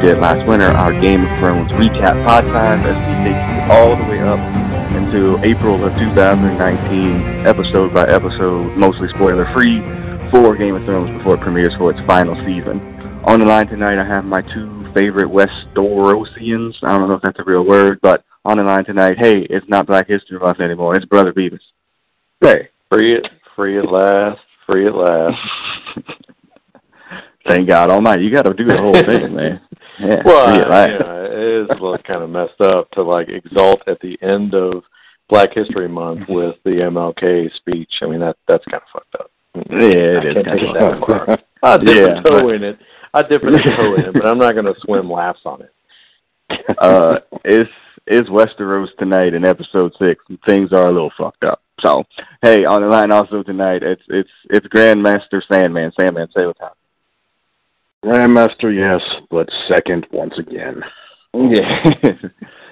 Did Last Winter, our Game of Thrones recap pod time as we take you all the way up into April of 2019, episode by episode, mostly spoiler free, for Game of Thrones before it premieres for its final season. On the line tonight, I have my two favorite Westerosians. I don't know if that's a real word, but on the line tonight, hey, it's not Black History Month anymore. It's Brother Beavis. Hey, free it, free at last, free at last. Thank God Almighty. You got to do the whole thing, man. Yeah, well, free I, yeah, it is a kind of messed up to like exalt at the end of Black History Month with the MLK speech. I mean, that that's kind of fucked up. Yeah, it I is kind of fucked up. I dip Yeah, a toe but- in it. I dip a toe in it, but I'm not going to swim laps on it. uh, it's it's Westeros tonight in episode six, and things are a little fucked up. So, hey, on the line also tonight, it's it's it's Grandmaster Sandman. Sandman, say what's up. Grandmaster, yes, but second once again. Yeah,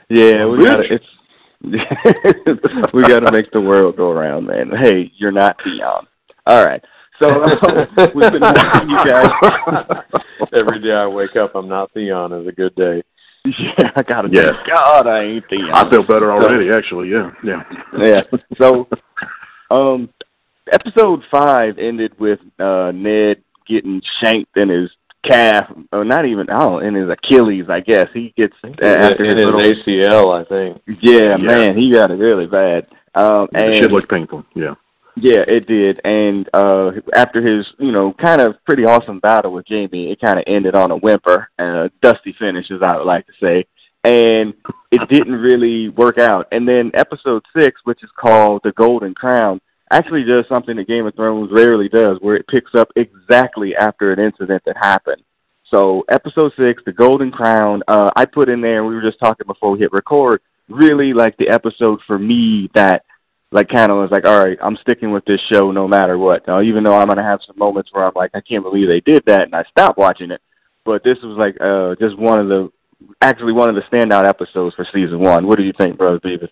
yeah, we got to it's. we got to make the world go around, man. Hey, you're not Theon. All right. So we've been missing you guys. Every day I wake up, I'm not Theon. Is a good day. Yeah, I gotta. Yeah. God, I ain't Theon. I feel better already, actually. Yeah, yeah. yeah. So, um, episode five ended with uh Ned getting shanked in his calf, or not even oh, in his Achilles, I guess. He gets after in his little. ACL, I think. Yeah, Yeah. man, he got it really bad. Um, It should look painful. Yeah. yeah, it did. And uh after his, you know, kind of pretty awesome battle with Jaime, it kind of ended on a whimper and a dusty finish, as I would like to say. And it didn't really work out. And then episode six, which is called The Golden Crown, actually does something that Game of Thrones rarely does, where it picks up exactly after an incident that happened. So episode six, The Golden Crown, uh, I put in there, and we were just talking before we hit record, really like the episode for me that like kind of was like, all right, I'm sticking with this show no matter what. Now, even though I'm gonna have some moments where I'm like, I can't believe they did that, and I stopped watching it. But this was like uh just one of the actually one of the standout episodes for season one. What do you think, brother Beavis?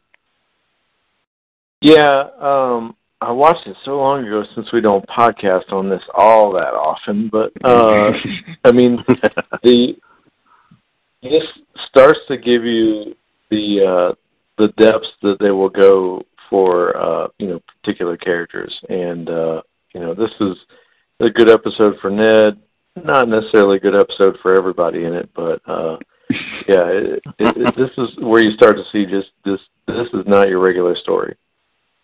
Yeah, um, I watched it so long ago since we don't podcast on this all that often. But uh, I mean, the this starts to give you the uh, the depths that they will go for uh, you know particular characters, and uh, you know this is a good episode for Ned. Not necessarily a good episode for everybody in it, but uh, yeah, it, it, it, this is where you start to see just this. This is not your regular story.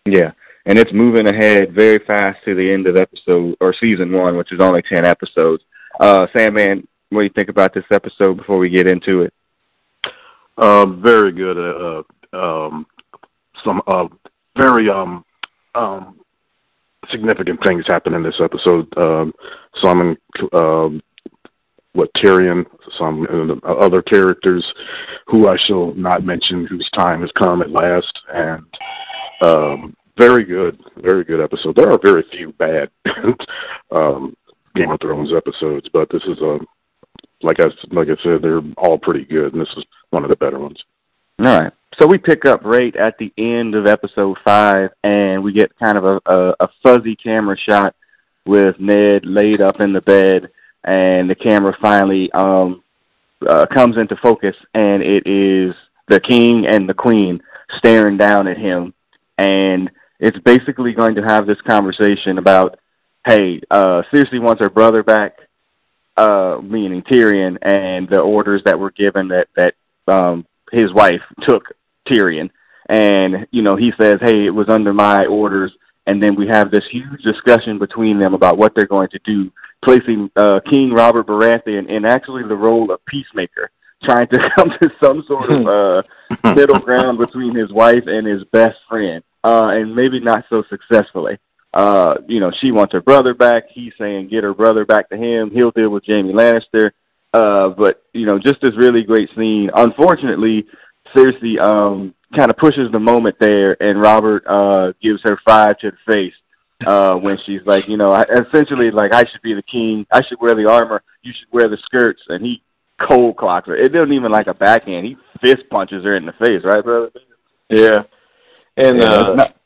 Yeah, and it's moving ahead very fast to the end of episode or season one, which is only ten episodes. Uh, Sandman, what do you think about this episode before we get into it? Um, very good. Uh, uh, um, some uh, very um, um, significant things happen in this episode. Um, some, um, what Tyrion, some uh, other characters who I shall not mention, whose time has come at last, and um, very good, very good episode. There are very few bad um, Game of Thrones episodes, but this is a like I like I said, they're all pretty good, and this is one of the better ones. All right. So we pick up right at the end of episode five, and we get kind of a, a, a fuzzy camera shot with Ned laid up in the bed, and the camera finally um, uh, comes into focus, and it is the king and the queen staring down at him, and it's basically going to have this conversation about, hey, uh, Cersei wants her brother back, uh, meaning Tyrion, and the orders that were given that that um, his wife took Tyrion, and you know he says, "Hey, it was under my orders." And then we have this huge discussion between them about what they're going to do, placing uh, King Robert Baratheon in actually the role of peacemaker, trying to come to some sort of uh, middle ground between his wife and his best friend, uh, and maybe not so successfully. Uh, you know, she wants her brother back. He's saying get her brother back to him. He'll deal with Jaime Lannister. Uh, but you know, just this really great scene. Unfortunately, Cersei um, kind of pushes the moment there, and Robert uh, gives her five to the face uh, when she's like, you know, essentially like I should be the king. I should wear the armor. You should wear the skirts. And he cold clocks her. It wasn't even like a backhand. He fist punches her in the face, right, brother? Yeah, and Yeah, uh, not-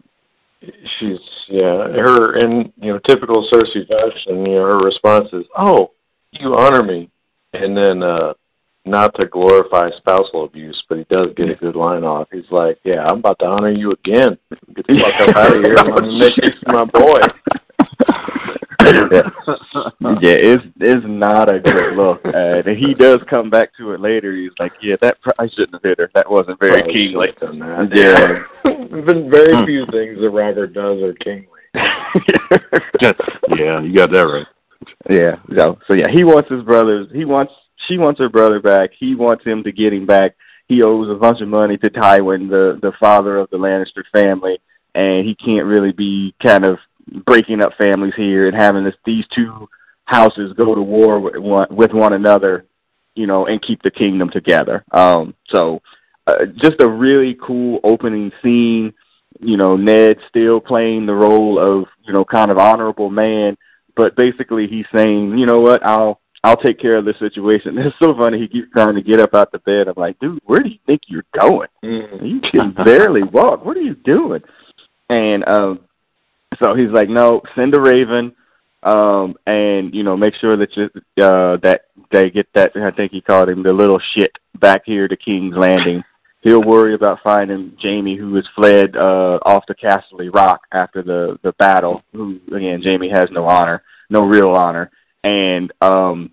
she's yeah her in you know typical Cersei fashion. You know her response is, "Oh, you honor me," and then uh not to glorify spousal abuse, but he does get a good line off. He's like, "Yeah, I'm about to honor you again. Get the fuck up out of here. Let me make this my boy." Yeah. yeah, it's it's not a good look. Uh, and he does come back to it later. He's like, "Yeah, that I shouldn't have hit her. That wasn't very Probably kingly." should've done that. Yeah. There's been very few things that Robert does are kingly. yeah, you got that right. Yeah. So so yeah, he wants his brothers. He wants she wants her brother back. He wants him to get him back. He owes a bunch of money to Tywin, the the father of the Lannister family, and he can't really be kind of breaking up families here and having this these two houses go to war with one, with one another, you know, and keep the kingdom together. Um, so uh, just a really cool opening scene. You know, Ned still playing the role of you know kind of honorable man, but basically he's saying, you know what, I'll I'll take care of this situation. It's so funny. He keeps trying to get up out the bed. I'm like, dude, where do you think you're going? Mm. You can barely walk. What are you doing? And um, so he's like, no, send a raven, um, and you know, make sure that you uh, that they get that. I think he called him the little shit back here to King's Landing. He'll worry about finding Jaime, who has fled uh, off the Casterly Rock after the the battle. Who again, Jaime has no honor, no real honor, and um,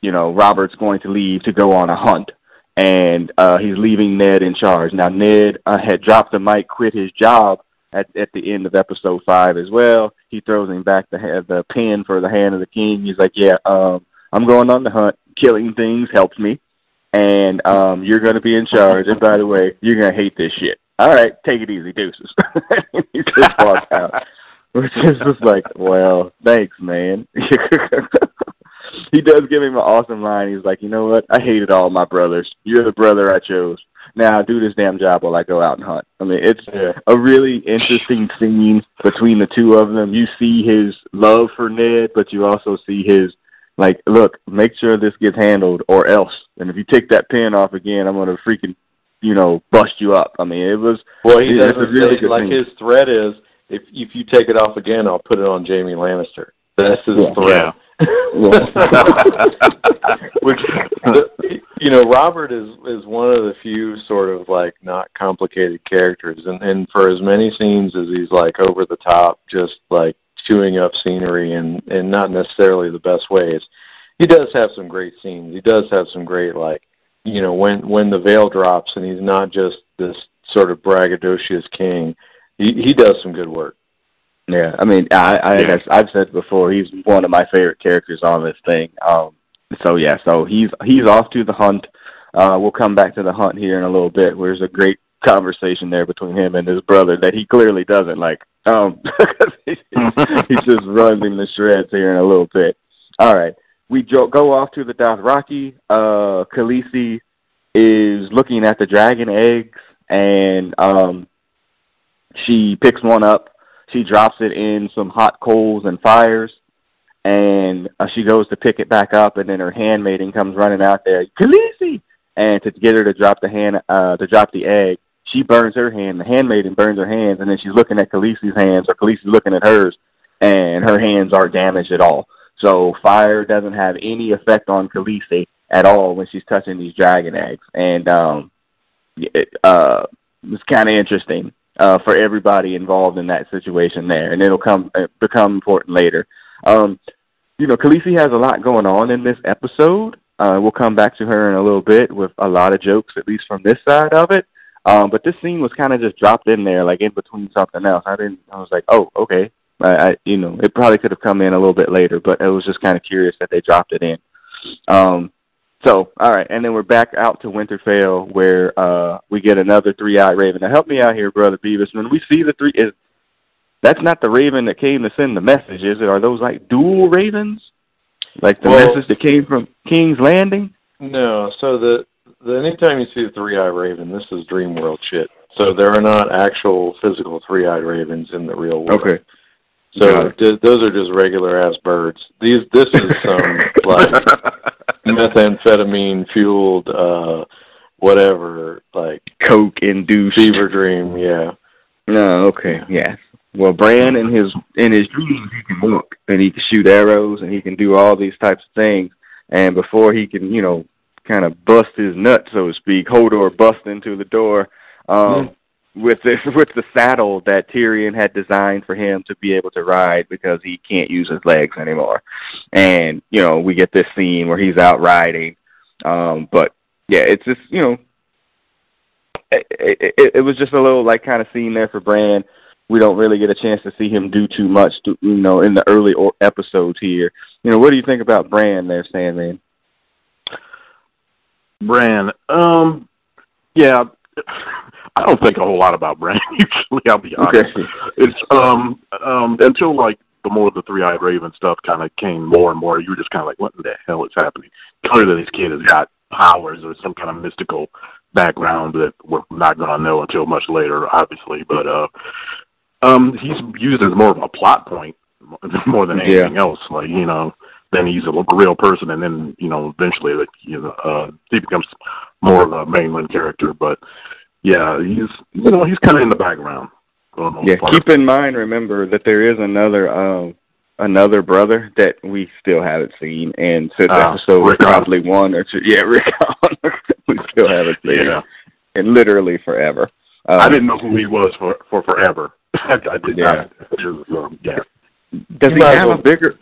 you know, Robert's going to leave to go on a hunt and uh, he's leaving Ned in charge. Now Ned uh, had dropped the mic, quit his job at at the end of episode five as well. He throws him back the the pin for the hand of the king. He's like, "Yeah, um, I'm going on the hunt. Killing things helps me, and um, you're going to be in charge. And by the way, you're going to hate this shit. All right, take it easy, deuces." he just walks out, which is just like, "Well, thanks, man." he does give him an awesome line. He's like, you know what? I hated all my brothers. You're the brother I chose. Now do this damn job while I go out and hunt. I mean, it's a really interesting scene between the two of them. You see his love for Ned, but you also see his like, look, make sure this gets handled, or else. And if you take that pin off again, I'm gonna freaking, you know, bust you up. I mean, it was. Well, he it's a doesn't really say, like scene. his threat is if if you take it off again, I'll put it on Jaime Lannister. That's his Yeah. threat. Which you know, Robert is is one of the few sort of like not complicated characters, and and for as many scenes as he's like over the top, just like chewing up scenery and and not necessarily the best ways. He does have some great scenes. He does have some great like you know when when the veil drops and he's not just this sort of braggadocious king. He he does some good work. Yeah, I mean, I, I Yeah. I've, said before, he's one of my favorite characters on this thing. Um, so yeah, so he's he's off to the hunt. Uh, we'll come back to the hunt here in a little bit. There's a great conversation there between him and his brother that he clearly doesn't like. Um, he, he just runs him to shreds here in a little bit. All right, we jo- go off to the Dothraki. Uh, Khaleesi is looking at the dragon eggs, and um, she picks one up she drops it in some hot coals and fires and uh, she goes to pick it back up and then her handmaiden comes running out there Khaleesi! and to get her to drop the hand uh to drop the egg she burns her hand the handmaiden burns her hands and then she's looking at Khaleesi's hands or Khaleesi's looking at hers and her hands aren't damaged at all. So fire doesn't have any effect on Khaleesi at all when she's touching these dragon eggs. And um it uh it's kind of interesting uh, for everybody involved in that situation there, and it'll come uh, become important later. Um, you know, Khaleesi has a lot going on in this episode. Uh, we'll come back to her in a little bit with a lot of jokes, at least from this side of it. Um, but this scene was kind of just dropped in there, like in between something else. I didn't. I was like, oh, okay. I, I, you know, it probably could have come in a little bit later, but it was just kind of curious that they dropped it in. Um, so, all right, and then we're back out to Winterfell where uh we get another three-eyed raven. Now, help me out here, brother Beavis. When we see the three, is that's not the raven that came to send the message, is it? Are those like dual ravens, like the Well- message that came from King's Landing? No, so the the anytime you see the three eyed raven, this is dream world shit. So there are not actual physical three eyed ravens in the real world. Okay. So th- those are just regular ass birds. These this is some like methamphetamine fueled uh whatever like Coke induced. fever dream. Yeah. No, okay, yeah. Well, Bran in his in his dreams he can walk and he can shoot arrows and he can do all these types of things. And before he can, you know, kind of bust his nut, so to speak. Hodor bust into the door um. With the with the saddle that Tyrion had designed for him to be able to ride because he can't use his legs anymore. And you know, we get this scene where he's out riding. Um, but yeah, it's just you know, it, it, it was just a little like kind of scene there for Bran we don't really get a chance to see him do too much, to, you know, in the early or episodes here. You know, what do you think about Bran there, Sandman? Bran, um, yeah, I don't think a whole lot about Bran. Usually, I'll be honest. Okay. It's um um until like the more the three eyed raven stuff kind of came more and more. You were just kind of like, what in the hell is happening? Clearly, this kid has got powers or some kind of mystical background that we're not going to know until much later, obviously. But uh, um, he's used as more of a plot point more than anything yeah. else. Like you know, then he's a real person, and then you know, eventually, like you know, uh, he becomes more of a mainland character. But yeah, he's you know, he's kind of in the background. Yeah, part. keep in mind, remember that there is another um another brother that we still haven't seen, and since uh, episode Rick probably on. one or two, yeah, Rick we still haven't seen, yeah. and literally forever. Um, I didn't know who he was for for forever. I, did yeah. not. Um, yeah. Does he, he have well, a bigger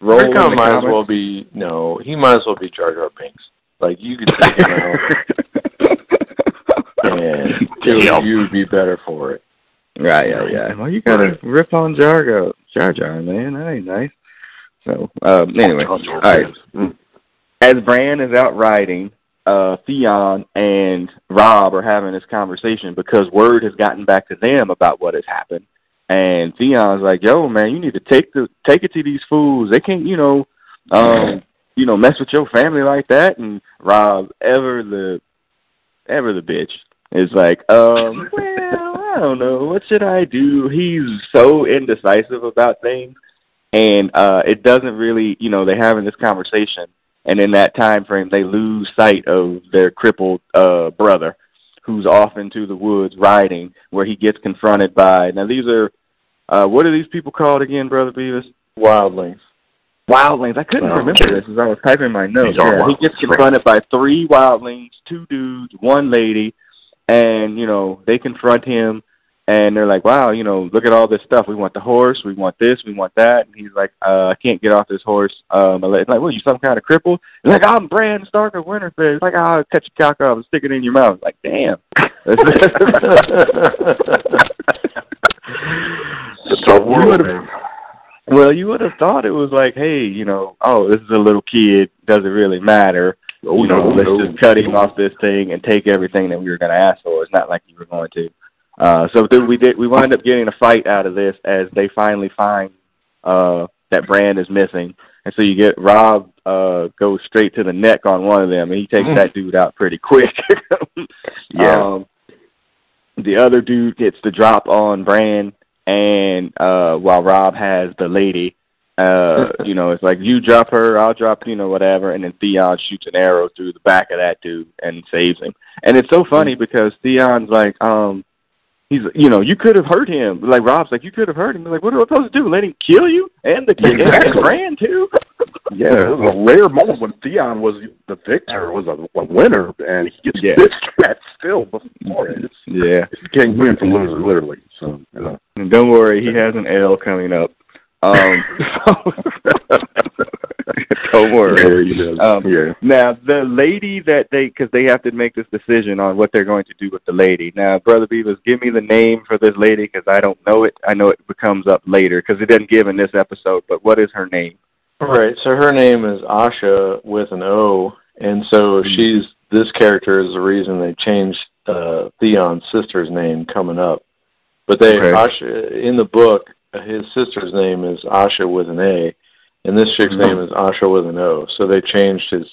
role? Rick might comics? as well be no. He might as well be Jar Jar Binks. Like you could take him out, and yeah. you'd be better for it. Right, yeah, yeah. Well, you gotta right. rip on Jargo, Jar Jar, man. That ain't nice. So, um, anyway, all right. As Bran is out riding, uh, Theon and Robb are having this conversation because word has gotten back to them about what has happened. And Theon's like, "Yo, man, you need to take the take it to these fools. They can't, you know, um, you know, mess with your family like that." And Robb, ever the ever the bitch, is like, um, well, I don't know, what should I do? He's so indecisive about things, and uh, it doesn't really, you know, they're having this conversation, and in that time frame, they lose sight of their crippled uh, brother, who's off into the woods riding, where he gets confronted by. Now, these are uh, what are these people called again, brother Beavis? Wildlings. Wildlings. I couldn't remember this as I was typing my notes. Yeah, he gets confronted by three wildlings, two dudes, one lady, and you know they confront him and they're like, "Wow, you know, look at all this stuff. We want the horse. We want this. We want that." And he's like, uh, "I can't get off this horse." Um, it's like, "Well, you some kind of cripple?" He's like, "I'm Bran Stark of Winterfell." It's like, "I'll cut your cock off and stick it in your mouth." Like, damn. it's a world, Well, you would have thought it was like, hey, you know, oh, this is a little kid. Does it really matter? Oh, you know, no, let's no, just cut him off this thing and take everything that we were going to ask for. It's not like you were going to. Uh, so we did. We wind up getting a fight out of this as they finally find uh, that Bran is missing, and so you get Robb uh, goes straight to the neck on one of them, and he takes that dude out pretty quick. yeah. Um, the other dude gets the drop on Bran, and uh, while Robb has the lady, uh, you know, it's like you drop her, I'll drop, you know, whatever, and then Theon shoots an arrow through the back of that dude and saves him. And it's so funny because Theon's like, um, he's you know you could have hurt him. Like Robb's like you could have hurt him. Like what are we supposed to do? Let him kill you? And the kid exactly. ran too? Yeah it was a rare moment when Theon was the victor was a, a winner and he gets yeah. threat still before it. Yeah. He can't win from losing literally so you know. and don't worry he has an L coming up um Don't worry. Yeah, um, yeah. Now the lady that they, because they have to make this decision on what they're going to do with the lady. Now, brother Beavis, give me the name for this lady because I don't know it. I know it becomes up later because it doesn't give in this episode. But what is her name? All right. So her name is Osha with an O, and so mm-hmm. she's this character is the reason they changed uh, Theon's sister's name coming up. But they okay. Asha in the book, his sister's name is Asha with an A and this chick's mm-hmm. name is Osha with an O. So they changed his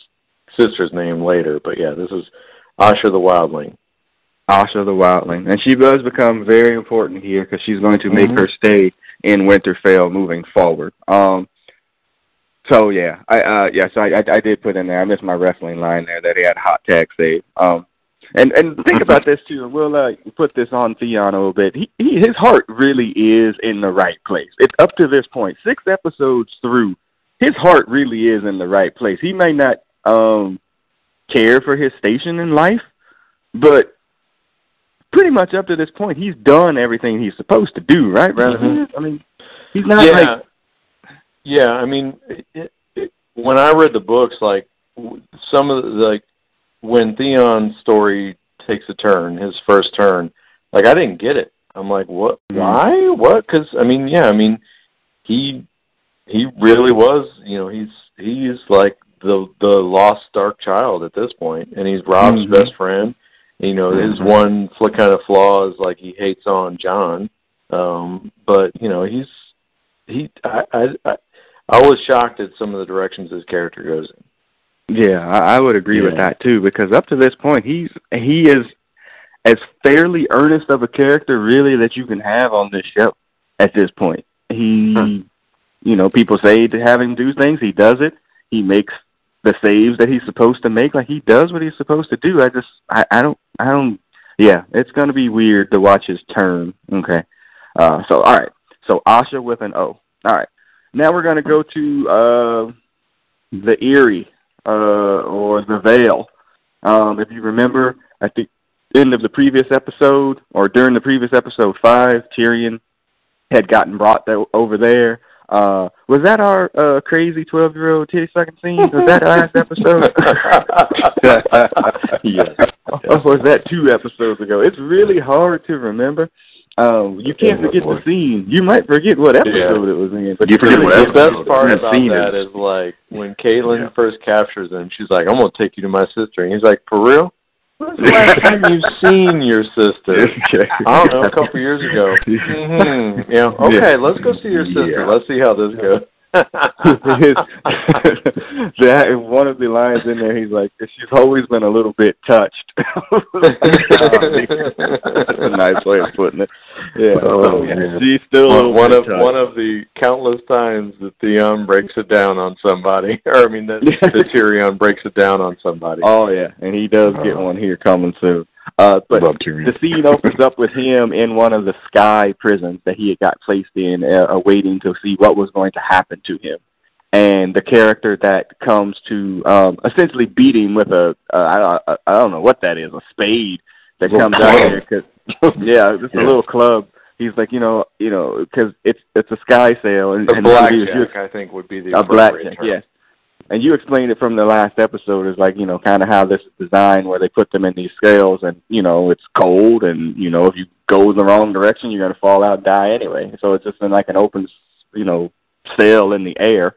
sister's name later. But yeah, this is Osha the Wildling. Osha the Wildling, and she does become very important here because she's going to make mm-hmm. her stay in Winterfell moving forward. Um, so yeah, I uh yeah, so I, I I did put in there. I missed my wrestling line there that he had hot tag save. Um, and and think about this too. and We'll uh, put this on Theon a little bit. He, he his heart really is in the right place. It's up to this point, six episodes through his heart really is in the right place. He may not um care for his station in life, but pretty much up to this point, he's done everything he's supposed to do, right, brother? Mm-hmm. I mean, he's not yeah, like yeah. I mean, it, it, when I read the books, like w- some of the, like when Theon's story takes a turn, his first turn, like I didn't get it. I'm like, what? Mhm. Why? What? Because I mean, yeah, I mean, he he really was. You know, he's he's like the the lost dark child at this point, and he's Robb's Mhm. best friend. You know, his Mhm. one fl- kind of flaw is like he hates on Jon, um, but you know, he's he. I, I I I was shocked at some of the directions his character goes in. Yeah, I, I would agree with that too. Because up to this point, he's he is as fairly earnest of a character, really, that you can have on this show. At this point, he, Huh. you know, people say to have him do things, he does it. He makes the saves that he's supposed to make. Like he does what he's supposed to do. I just, I, I don't, I don't. Yeah, it's gonna be weird to watch his turn. Okay, uh, so all right, so Osha with an O. All right, now we're gonna go to uh, the Eyrie uh, or the Veil. Um, if you remember, at the end of the previous episode, or during the previous episode five, Tyrion had gotten brought th- over there. Uh, was that our uh, crazy twelve-year-old titty sucking scene? Was that last episode? yes. or was that two episodes ago? It's really hard to remember. Um, you can't forget the scene. You might forget what episode Yeah. it was in, but You forget really what The best part about scene that is- is like when Catelyn Yeah. first captures him, she's like, "I'm gonna take you to my sister," and he's like, "For real? When's the last time you've seen your sister?" I don't know, a couple years ago. Mm-hmm. Yeah. Okay, let's go see your sister. Yeah. Let's see how this goes. that one of the lines in there, he's like, "She's always been a little bit touched." That's a nice way of putting it. Yeah, Oh, man. she's still little one of one of the countless times that Theon breaks it down on somebody, or I mean that, that Tyrion breaks it down on somebody. Oh yeah, and he does get one here coming soon. Uh, but the scene opens up with him in one of the sky prisons that he had got placed in, uh, awaiting to see what was going to happen to him. And the character that comes to um, essentially beat him with a uh, I, I, I don't know what that is, a spade that comes out club. There. Cause, yeah, a little club. He's like, you know, you know, because it's it's a sky cell, and, a and one of these- blackjack, I think, would be the a blackjack, term. yes. And you explained it from the last episode is like, you know, kind of how this is designed where they put them in these scales and, you know, it's cold and, you know, if you go in the wrong direction, you're going to fall out and die anyway. So it's just in like an open, you know, sail in the air.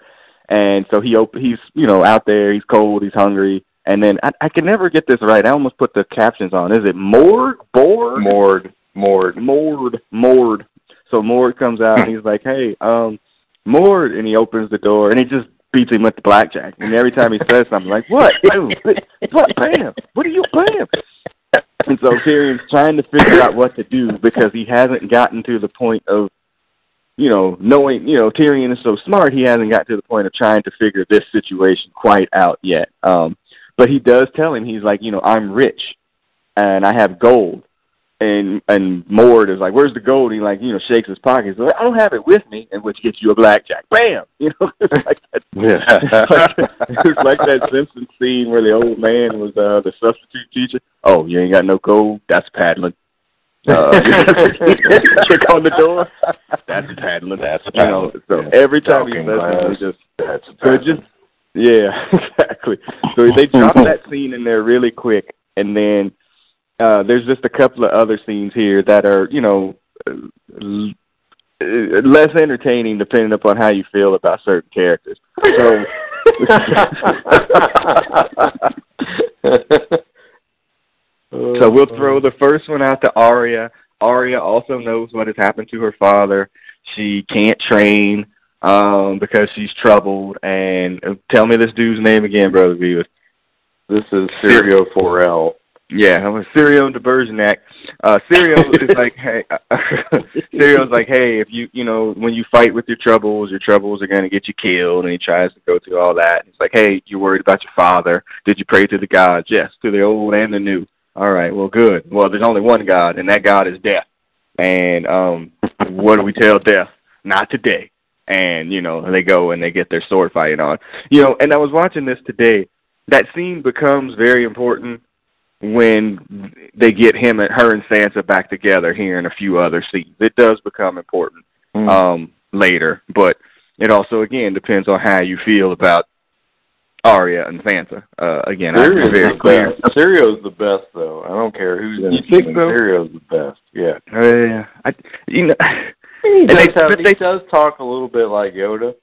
And so he op- he's, you know, out there, he's cold, he's hungry. And then I, I can never get this right. I almost put the captions on. Is it Mord? Board? Mord, Mord. Mord, Mord. So Mord comes out and he's like, "Hey, um, Mord," and he opens the door and he just beats him with the blackjack. And every time he says something, like, "What? What? Bam! What are you bam?" And so Tyrion's trying to figure out what to do because he hasn't gotten to the point of, you know, knowing. You know, Tyrion is so smart, he hasn't got to the point of trying to figure this situation quite out yet. Um, but he does tell him, he's like, you know, I'm rich and I have gold and and Mord is like, "Where's the gold?" And he like, you know, shakes his pockets. Like, I don't have it with me, and which gets you a blackjack. Bam! You know, it's like that. it's like that Simpsons scene where the old man was uh the substitute teacher. Oh, you ain't got no gold? That's paddling. Uh, kick on the door. That's paddling. That's You know, so Yeah. every time he says he just That's so just yeah, exactly. So they drop that scene in there really quick, and then uh, there's just a couple of other scenes here that are, you know, uh, l- less entertaining depending upon how you feel about certain characters. So, so we'll throw the first one out to Arya. Arya also knows what has happened to her father. She can't train um, because she's troubled. And uh, tell me this dude's name again, brother Beavis. This is Syrio Forel. Yeah, I'm a Syrio de Bergerac. Uh, Syrio is like, hey, Syrio's like, hey, if you, you know, when you fight with your troubles, your troubles are going to get you killed. And he tries to go through all that. He's like, hey, you're worried about your father. Did you pray to the gods? Yes, to the old and the new. All right, well, good. Well, there's only one God, and that God is death. And um, what do we tell death? Not today. And, you know, they go and they get their sword fighting on. You know, and I was watching this today, that scene becomes very important when they get him and her and Sansa back together here in a few other scenes. It does become important Mm. um later, but it also again depends on how you feel about Arya and Sansa. Uh again, I'm Syrio's very the clear. best. Syrio's the best, though. I don't care who's in You it. think so? Syrio's the best. Yeah. Uh, I you know He does, they- have, but he they- does talk a little bit like Yoda,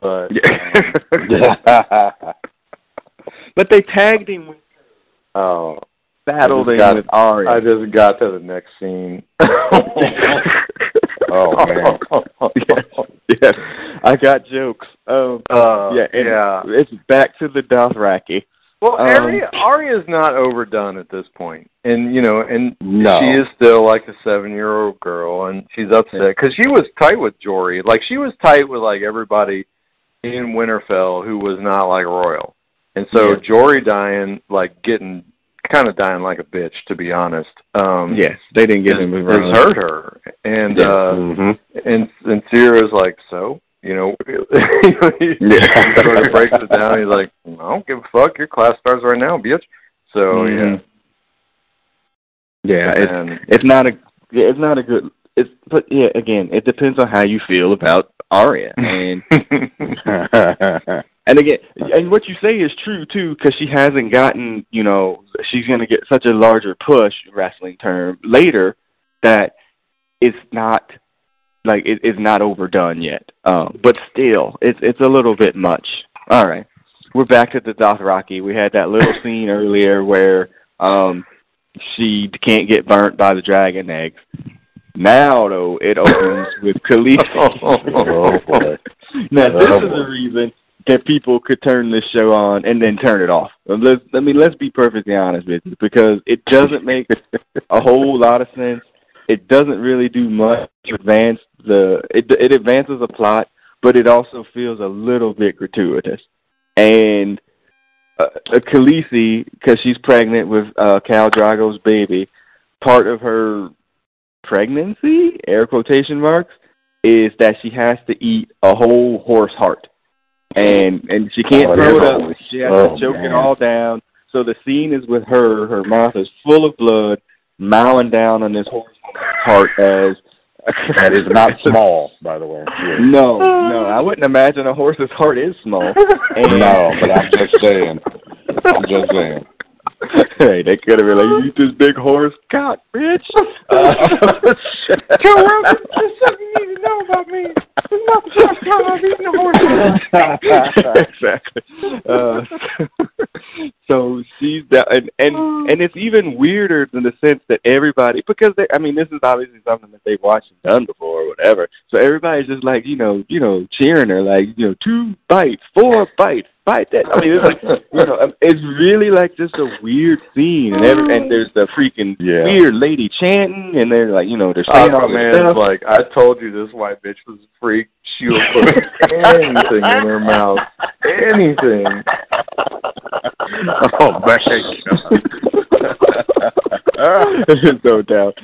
but yeah but they tagged him with oh, battled him got- with Arya. I just got to the next scene. Oh, man. yeah, I got jokes. Um, Uh, yeah, yeah. It's back to the Dothraki. Well, Um, Arya, Arya's not overdone at this point, and you know, and No. she is still like a seven-year-old girl, and she's upset because she was tight with Jory. Like she was tight with like everybody in Winterfell who was not like royal, and so Yeah. Jory dying, like getting kind of dying like a bitch, to be honest. Um, Yes, they didn't get him has hurt her, and Yeah. uh, hmm and and Sierra's like, so you know, he Yeah. sort of breaks it down. He's like, I don't give a fuck. Your class starts right now, bitch. So Mhm. Yeah, yeah, it's and it's not a yeah, it's not a good. It's but yeah, again, it depends on how you feel about Arya, and and again, and what you say is true too, because she hasn't gotten, you know, she's going to get such a larger push, wrestling term, later that it's not like it, it's not overdone yet. Um, but still, it's it's a little bit much. All right, we're back to the Dothraki. We had that little scene earlier where um she can't get burnt by the dragon eggs. Now though, it opens with Khaleesi. Oh, boy. Now this Oh, is the reason that people could turn this show on and then turn it off. Let's, I mean, let's be perfectly honest with you, because it doesn't make a whole lot of sense. It doesn't really do much to advance the. It it advances the plot, but it also feels a little bit gratuitous. And uh, uh, Khaleesi, because she's pregnant with uh, Khal Drogo's baby, part of her pregnancy, air quotation marks, is that she has to eat a whole horse heart, and and she can't Oh, throw it up. She has Oh, to choke man. it all down. So the scene is with her. Her mouth is full of blood, mowing down on this horse heart as. That is not small, by the way. Yeah. No, no, I wouldn't imagine a horse's heart is small. And, No, but I'm just saying. I'm just saying. hey, they could have been like, eat this big horse cock, bitch. Uh, Joe Rogan, there's something you need to know about me. This is not the first time I've eaten a horse. exactly. Uh, so she's that, and and oh. and it's even weirder in the sense that everybody, because they, I mean, this is obviously something that they've watched and done before or whatever. So everybody's just like, you know, you know, cheering her, like, you know, two bites, four bites, bite that. I mean, it's like, you know, um, it's really like just a weird scene, and every, and there's the freaking Yeah. weird lady chanting, and they're like, you know, they're saying Oh this man, stuff. like I told you, this white bitch was a freak. She will put anything in her mouth, anything. Oh, man. no doubt.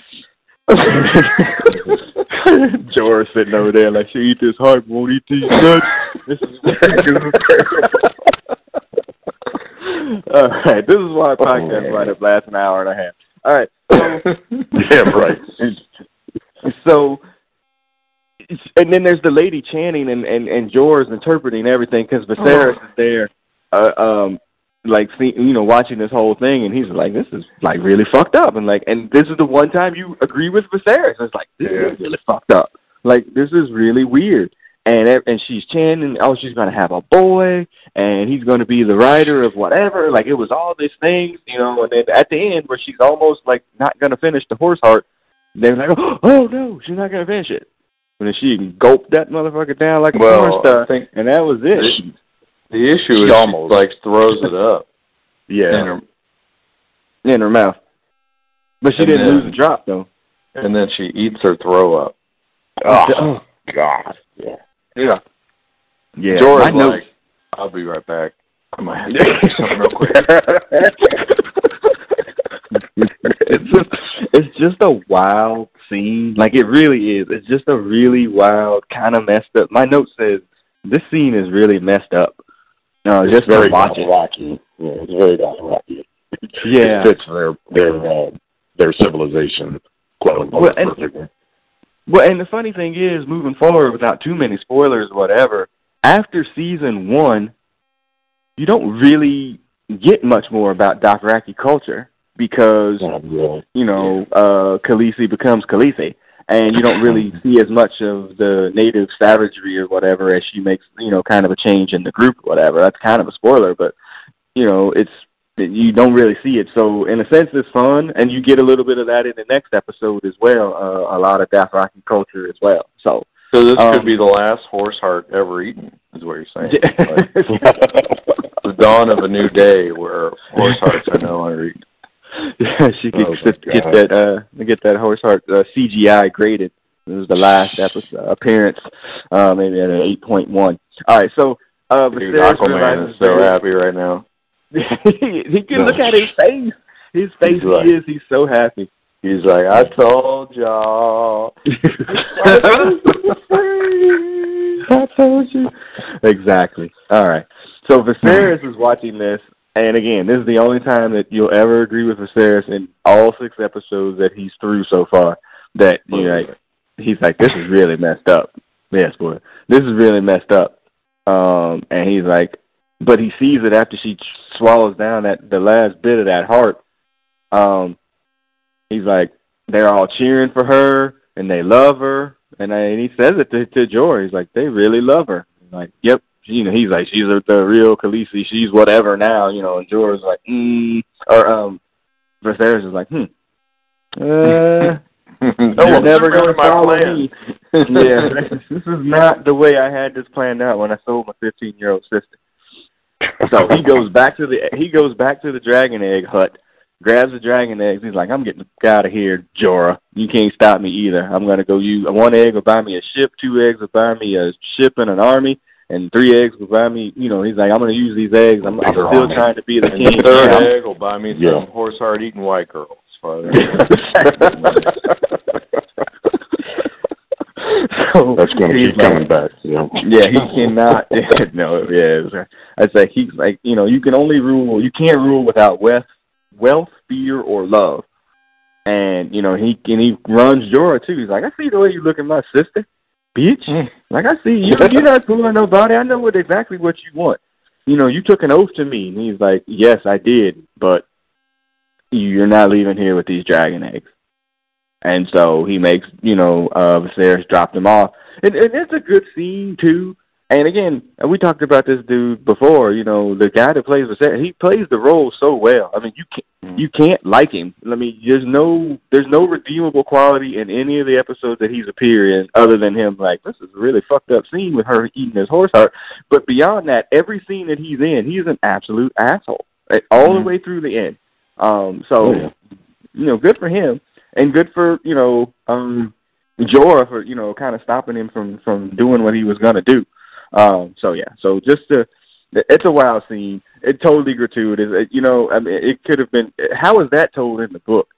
George sitting over there like she eat this heart, won't eat these nuts. This is All right, this is why our podcast man. might have last an hour and a half. All right, so Yeah, right. so and then there's the lady chanting and and and Jorah's interpreting everything because Viserys is there, uh, um, like see, you know watching this whole thing and he's like this is like really fucked up and like and this is the one time you agree with Viserys. It's like this Yeah. is really fucked up. Like this is really weird. And and she's chanting, oh, she's gonna have a boy, and he's gonna be the writer of whatever. Like it was all these things, you know. And then at the end, where she's almost like not gonna finish the horse heart, they're like, oh no, she's not gonna finish it. And then she gulped that motherfucker down like a Well, porn star, I think and that was it. the issue She is almost- she like throws it up Yeah, in her, in her mouth. But she And didn't then- lose the drop though. and then she eats her throw up. Oh, God. Yeah. Yeah, Yeah, know. like, I'll be right back. I might have to do something real quick. it's just it's just a wild scene. Like it really is. It's just a really wild, kind of messed up. My note says this scene is really messed up. No, it's just very watch it. Dothraki. Yeah, it's very Dothraki. Yeah. it fits their their uh, their civilization quote unquote Well, and- perfectly. Well, and the funny thing is, moving forward without too many spoilers, or whatever. After season one, you don't really get much more about Dothraki culture because really. you know uh Khaleesi becomes Khaleesi, and you don't really see as much of the native savagery or whatever as she makes you know kind of a change in the group or whatever. That's kind of a spoiler, but you know it's you don't really see it. So in a sense, it's fun, and you get a little bit of that in the next episode as well. Uh, a lot of Dothraki culture as well. So So this Um, could be the last horse heart ever eaten, is what you're saying. Like, the dawn of a new day where horse hearts are no longer eaten. yeah, she could Oh, get, God. that uh get that horse heart uh, CGI graded. This was the last episode appearance, uh, maybe at an eight point one. All right, so uh, Dude, Aquaman is so happy right now. he, he can look at his face. His face He's like- is. He's so happy. He's like, I told y'all. I told you. Exactly. All right. So Viserys is watching this, and again, this is the only time that you'll ever agree with Viserys in all six episodes that he's through so far. That you know, like, he's like, this is really messed up. Yes, boy, this is really messed up. Um, and he's like, but he sees it after she swallows down that the last bit of that heart. Um, he's like, they're all cheering for her and they love her, and, I, and he says it to to Jorah. He's like, they really love her. He's like, yep. You know, he's like, she's the, the real Khaleesi. She's whatever now. You know, and Jorah's like, mm, or um, Viserys is like, hmm. Uh, no one's never going to my follow plan. me. yeah, this is not the way I had this planned out when I sold my 15 year old sister. So he goes back to the he goes back to the dragon egg hut, grabs the dragon eggs. He's like, "I'm getting out of here, Jorah. You can't stop me either. I'm gonna go use one egg will buy me a ship, two eggs will buy me a ship and an army, and three eggs will buy me. You know, he's like, I'm gonna use these eggs. I'm, I'm still trying to be the king. the third Yeah. egg will buy me some Yeah. horse heart eating white girls. Father. so That's going to keep like- coming back. You know? Yeah, he cannot. no, yeah, it's- I'd say he's like you know you can only rule you can't rule without wealth, wealth, fear, or love. And you know he and he runs Jorah too. He's like, I see the way you look at my sister, bitch. Like I see you. You're not fooling nobody. I know what exactly what you want. You know, you took an oath to me. And he's like, Yes, I did, but you're not leaving here with these dragon eggs. And so he makes, you know, uh Viserys drop them off. And, and it's a good scene too. And again, we talked about this dude before. You know, the guy that plays Viserys, he plays the role so well. I mean, you can't you can't like him. I mean, there's no there's no redeemable quality in any of the episodes that he's appeared in, other than him like this is a really fucked up scene with her eating his horse heart. But beyond that, every scene that he's in, he's an absolute asshole right, all the Mhm. way through the end. Um, so Oh, yeah. you know, good for him, and good for you know um Jorah for you know kind of stopping him from from doing what he was gonna do. Um, so yeah, so just to, it's a wild scene. It's totally gratuitous. It, you know, I mean, it could have been. How is that told in the book?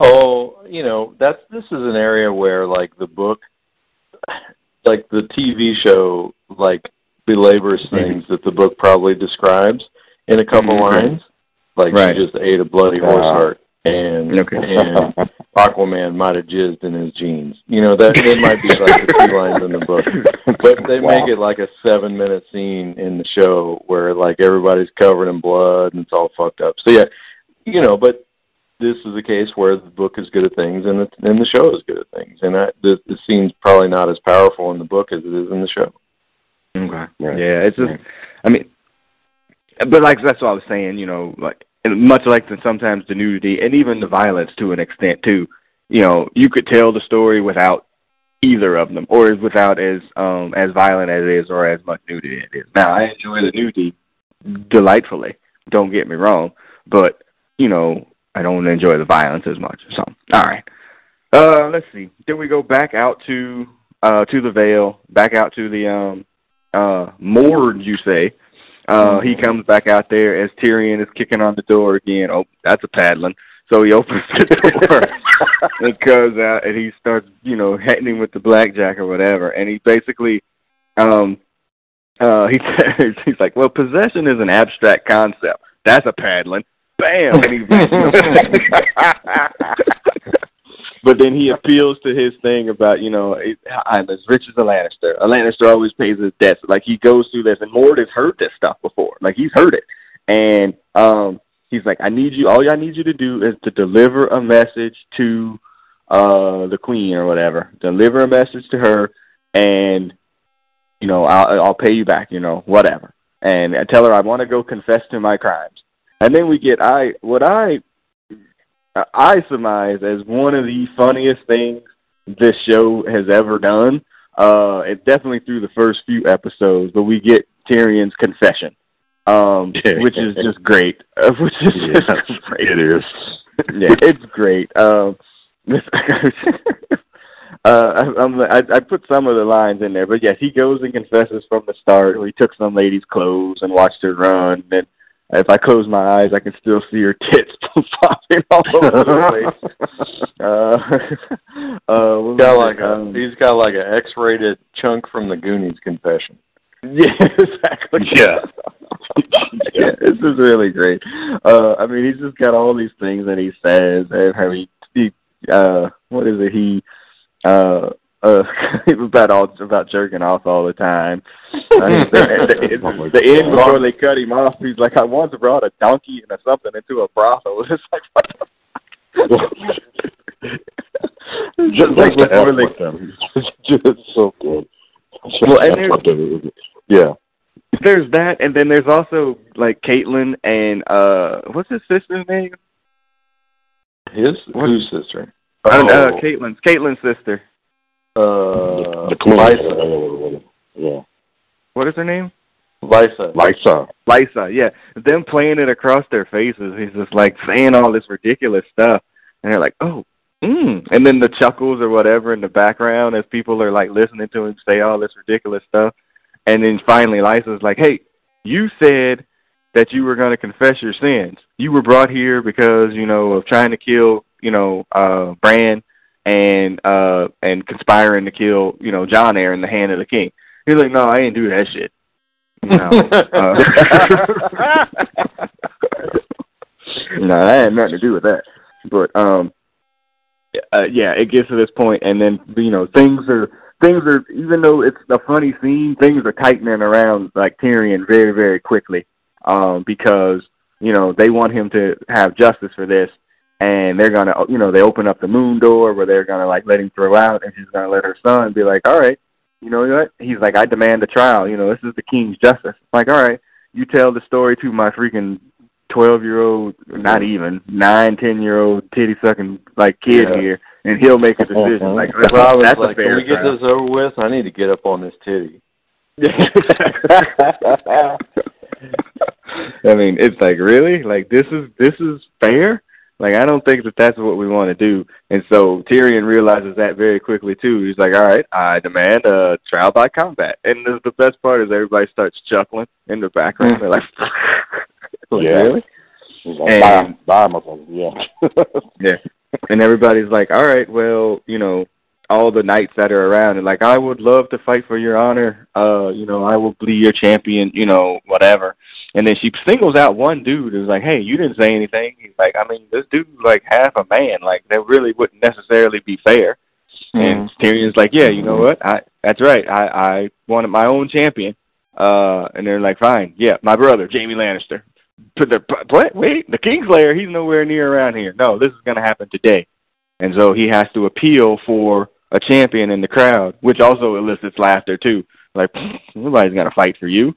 Oh, you know, that's this is an area where like the book like the TV show like belabors Mm-hmm. things that the book probably describes in a couple Mhm. lines. Like Right. she just ate a bloody horse heart and Okay. and Aquaman might have jizzed in his jeans. You know, that it might be like the two lines in the book. But they Wow. make it like a seven minute scene in the show where like everybody's covered in blood and it's all fucked up. So yeah, you know, but this is a case where the book is good at things and the and the show is good at things. And I, the the scene's probably not as powerful in the book as it is in the show. Okay. Right. Yeah, it's just. Right. I mean, but like that's what I was saying. You know, like and much like the, sometimes the nudity and even the violence to an extent too. You know, you could tell the story without either of them, or without as um as violent as it is, or as much nudity it is. Now, I enjoy the nudity delightfully. Don't get me wrong, but you know, I don't enjoy the violence as much. So, all right. Uh, let's see. Then we go back out to uh to the Vale, back out to the um uh Mord, you say. Uh he comes back out there as Tyrion is kicking on the door again. Oh, that's a paddling. So he opens the door and comes out and he starts, you know, hitting him with the blackjack or whatever. And he basically um uh, he says he's like, well, possession is an abstract concept. That's a paddling. Bam, and he. but then he appeals to his thing about you know I'm as rich as a Lannister. A Lannister always pays his debts. Like he goes through this, and Mord has heard this stuff before. Like he's heard it, and um, he's like, I need you. All I need you to do is to deliver a message to uh the queen or whatever. Deliver a message to her, and you know I'll I'll pay you back. You know whatever, and I tell her I want to go confess to my crimes. And then we get I what I I surmise as one of the funniest things this show has ever done. Uh, it definitely through the first few episodes, but we get Tyrion's confession, um, which is just great. Uh, which is yes, just great. It is. yeah, it's great. Um, uh, I, I'm, I, I put some of the lines in there, but yes, he goes and confesses from the start. He took some lady's clothes and watched her run, and if I close my eyes, I can still see her tits popping all over the place. uh, uh, he's got like um, a he's got like an X-rated chunk from the Goonies confession. Yeah, exactly. Yeah. yeah, this is really great. Uh, I mean, he's just got all these things that he says. And how he, he uh, what is it? He, uh, uh, about all about jerking off all the time. Uh, the, the, the end before they cut him off, he's like, "I once brought a donkey and something into a brothel." It's like, what just like before they, just so good. Well, and there's, yeah, there's that, and then there's also like Catelyn and uh, what's his sister's name? His whose sister? Oh. Uh, Catelyn's Catelyn's sister. Uh, the. Lysa. Yeah. What is her name? Lysa. Lysa. Lysa, yeah. Them playing it across their faces. He's just like saying all this ridiculous stuff, and they're like, "Oh, mm. and then the chuckles or whatever in the background as people are like listening to him say all this ridiculous stuff, and then finally Lysa's like, "Hey, you said that you were going to confess your sins. You were brought here because you know of trying to kill, you know, uh Bran." And uh and conspiring to kill you know Jon Arryn in the hand of the king. He's like, no, I ain't do that shit. You know, uh, no, that had nothing to do with that. But um, uh, yeah, it gets to this point, and then you know things are things are even though it's a funny scene, things are tightening around like Tyrion very very quickly, um, because you know they want him to have justice for this, and they're gonna you know they open up the moon door where they're gonna like let him throw out and she's gonna let her son be like all right you know what he's like i demand a trial you know this is the king's justice like all right you tell the story to my freaking twelve year old not even nine ten year old titty sucking like kid Yeah. here and he'll make a decision like I was that's like, a fair can we get trial. this over with? I need to get up on this titty. I mean, it's like really like this is this is fair. Like I don't think that that's what we want to do. And so Tyrion realizes that very quickly too. He's like, "All right, I demand a trial by combat." And the, the best part is everybody starts chuckling in the background. Hmm. They're like, like, Yeah. "Really?" Like, And- buy, buy. Yeah. Yeah. And everybody's like, "All right, well, you know, all the knights that are around and like I would love to fight for your honor. Uh, you know, I will be your champion, you know, whatever. And then she singles out one dude and who's like, Hey, you didn't say anything. He's like, I mean, this dude's like half a man. Like that really wouldn't necessarily be fair. And Tyrion's like, Yeah, you know what? I that's right. I, I wanted my own champion. Uh and they're like, Fine, yeah, my brother, Jaime Lannister. Put the what? Wait, the Kingslayer, he's nowhere near around here. No, this is gonna happen today. And so he has to appeal for a champion in the crowd, which also elicits laughter too. Like nobody's gonna fight for you.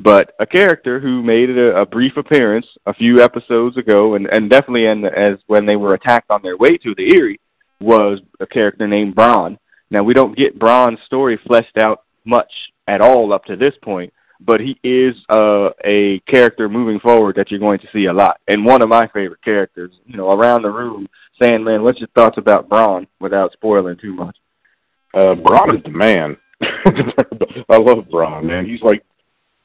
But a character who made a, a brief appearance a few episodes ago, and, and definitely in as when they were attacked on their way to the Eyrie, was a character named Bronn. Now we don't get Bronn's story fleshed out much at all up to this point, but he is uh, a character moving forward that you're going to see a lot, and one of my favorite characters. You know, around the room, Sandman, what's your thoughts about Bronn without spoiling too much? Uh, Bronn is the man. I love Bronn, man. He's like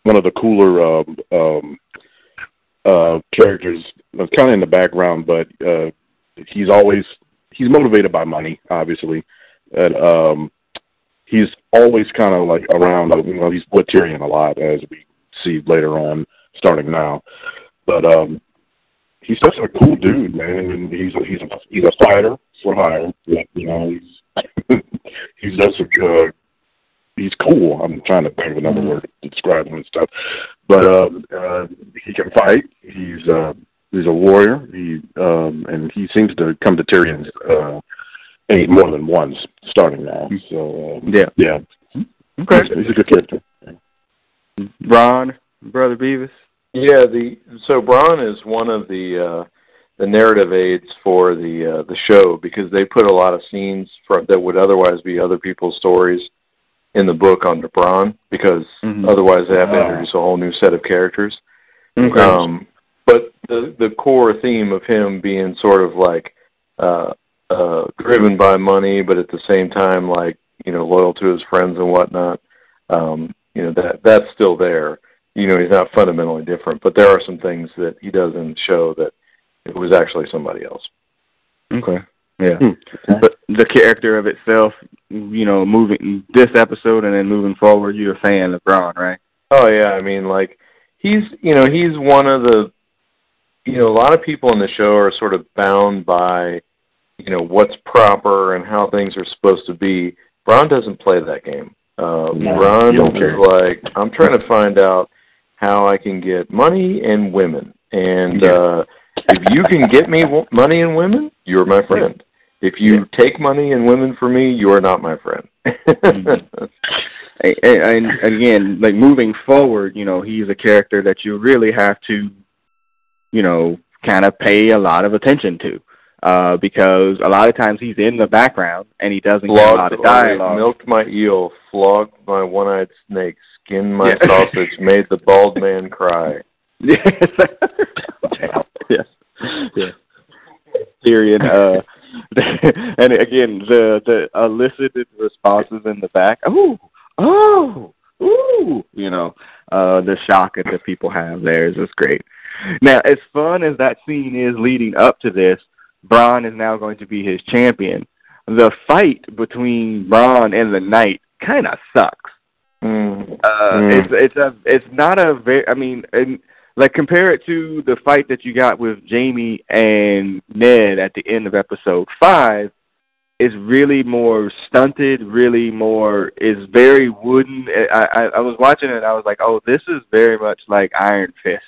one of the cooler um, um, uh, characters, kind of in the background, but uh, he's always he's motivated by money, obviously, and um, he's always kind of like around. You know, he's with Tyrion a lot, as we see later on, starting now. But um, he's such a cool dude, man. And he's a, he's a, he's a fighter for hire. You know, he's he's just a uh, he's cool. I'm trying to think of another word to describe him and stuff. But um, uh, he can fight. He's uh, he's a warrior. He um, and he seems to come to Tyrion's uh, aid more than once, starting now. So uh, yeah, yeah. Okay, he's, he's a good character. Ron, brother Beavis. Yeah, the so Bronn is one of the uh, the narrative aids for the uh, the show because they put a lot of scenes from, that would otherwise be other people's stories in the book onto Bronn because Mhm. otherwise they have to introduce a whole new set of characters. Okay. Um, but the the core theme of him being sort of like uh, uh, driven by money, but at the same time like you know loyal to his friends and whatnot. Um, you know that that's still there. You know he's not fundamentally different, but there are some things that he does in the show that it was actually somebody else. okay. Yeah. Hmm. But the character of itself, you know, moving this episode and then moving forward, you're a fan of Bronn, right? Oh yeah, I mean like he's you know he's one of the you know a lot of people in the show are sort of bound by you know what's proper and how things are supposed to be. Bronn doesn't play that game. Uh, No, Bronn is like I'm trying to find out how I can get money and women, and Yeah. uh, if you can get me w- money and women, you're my friend. If you take money and women for me, you are not my friend. And, and and again, like moving forward, you know, he's a character that you really have to, you know, kind of pay a lot of attention to, uh, because a lot of times he's in the background and he doesn't get a lot Flogged of dialogue. milked my eel, flogged my one-eyed snake, skinned my Yeah. sausage, made the bald man cry. Yes. yes. Yes. Tyrion, uh, and again, the the elicited responses in the back. Oh, oh, ooh, you know, uh, the shock that the people have there is just great. Now, as fun as that scene is leading up to this, Bronn is now going to be his champion. The fight between Bronn and the Knight kind of sucks. Mm. Uh, Mm. It's it's a it's not a very. I mean, and like compare it to the fight that you got with Jaime and Ned at the end of episode five. Is really more stunted. Really more is very wooden. I, I I was watching it. and I was like, oh, this is very much like Iron Fist.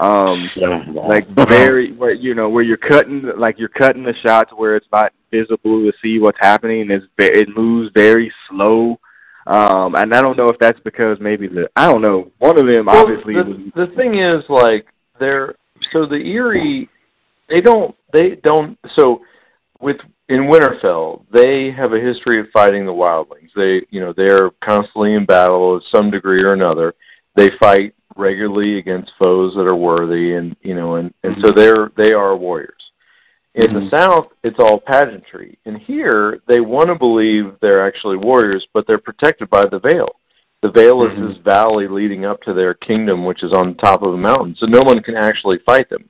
Um, Yeah. like very where you know where you're cutting like you're cutting the shots where it's not visible to see what's happening. It's it moves very slow. Um, and I don't know if that's because maybe the I don't know one of them Well, obviously was the, the thing is, like, they're so the Eyrie, they don't, they don't. So with in Winterfell, they have a history of fighting the wildlings. They, you know, they're constantly in battle to some degree or another. They fight regularly against foes that are worthy, and you know, and and so they're they are warriors. In Mhm. the South, it's all pageantry, and here they want to believe they're actually warriors, but they're protected by the veil. The veil is Mhm. this valley leading up to their kingdom, which is on top of a mountain, so no one can actually fight them.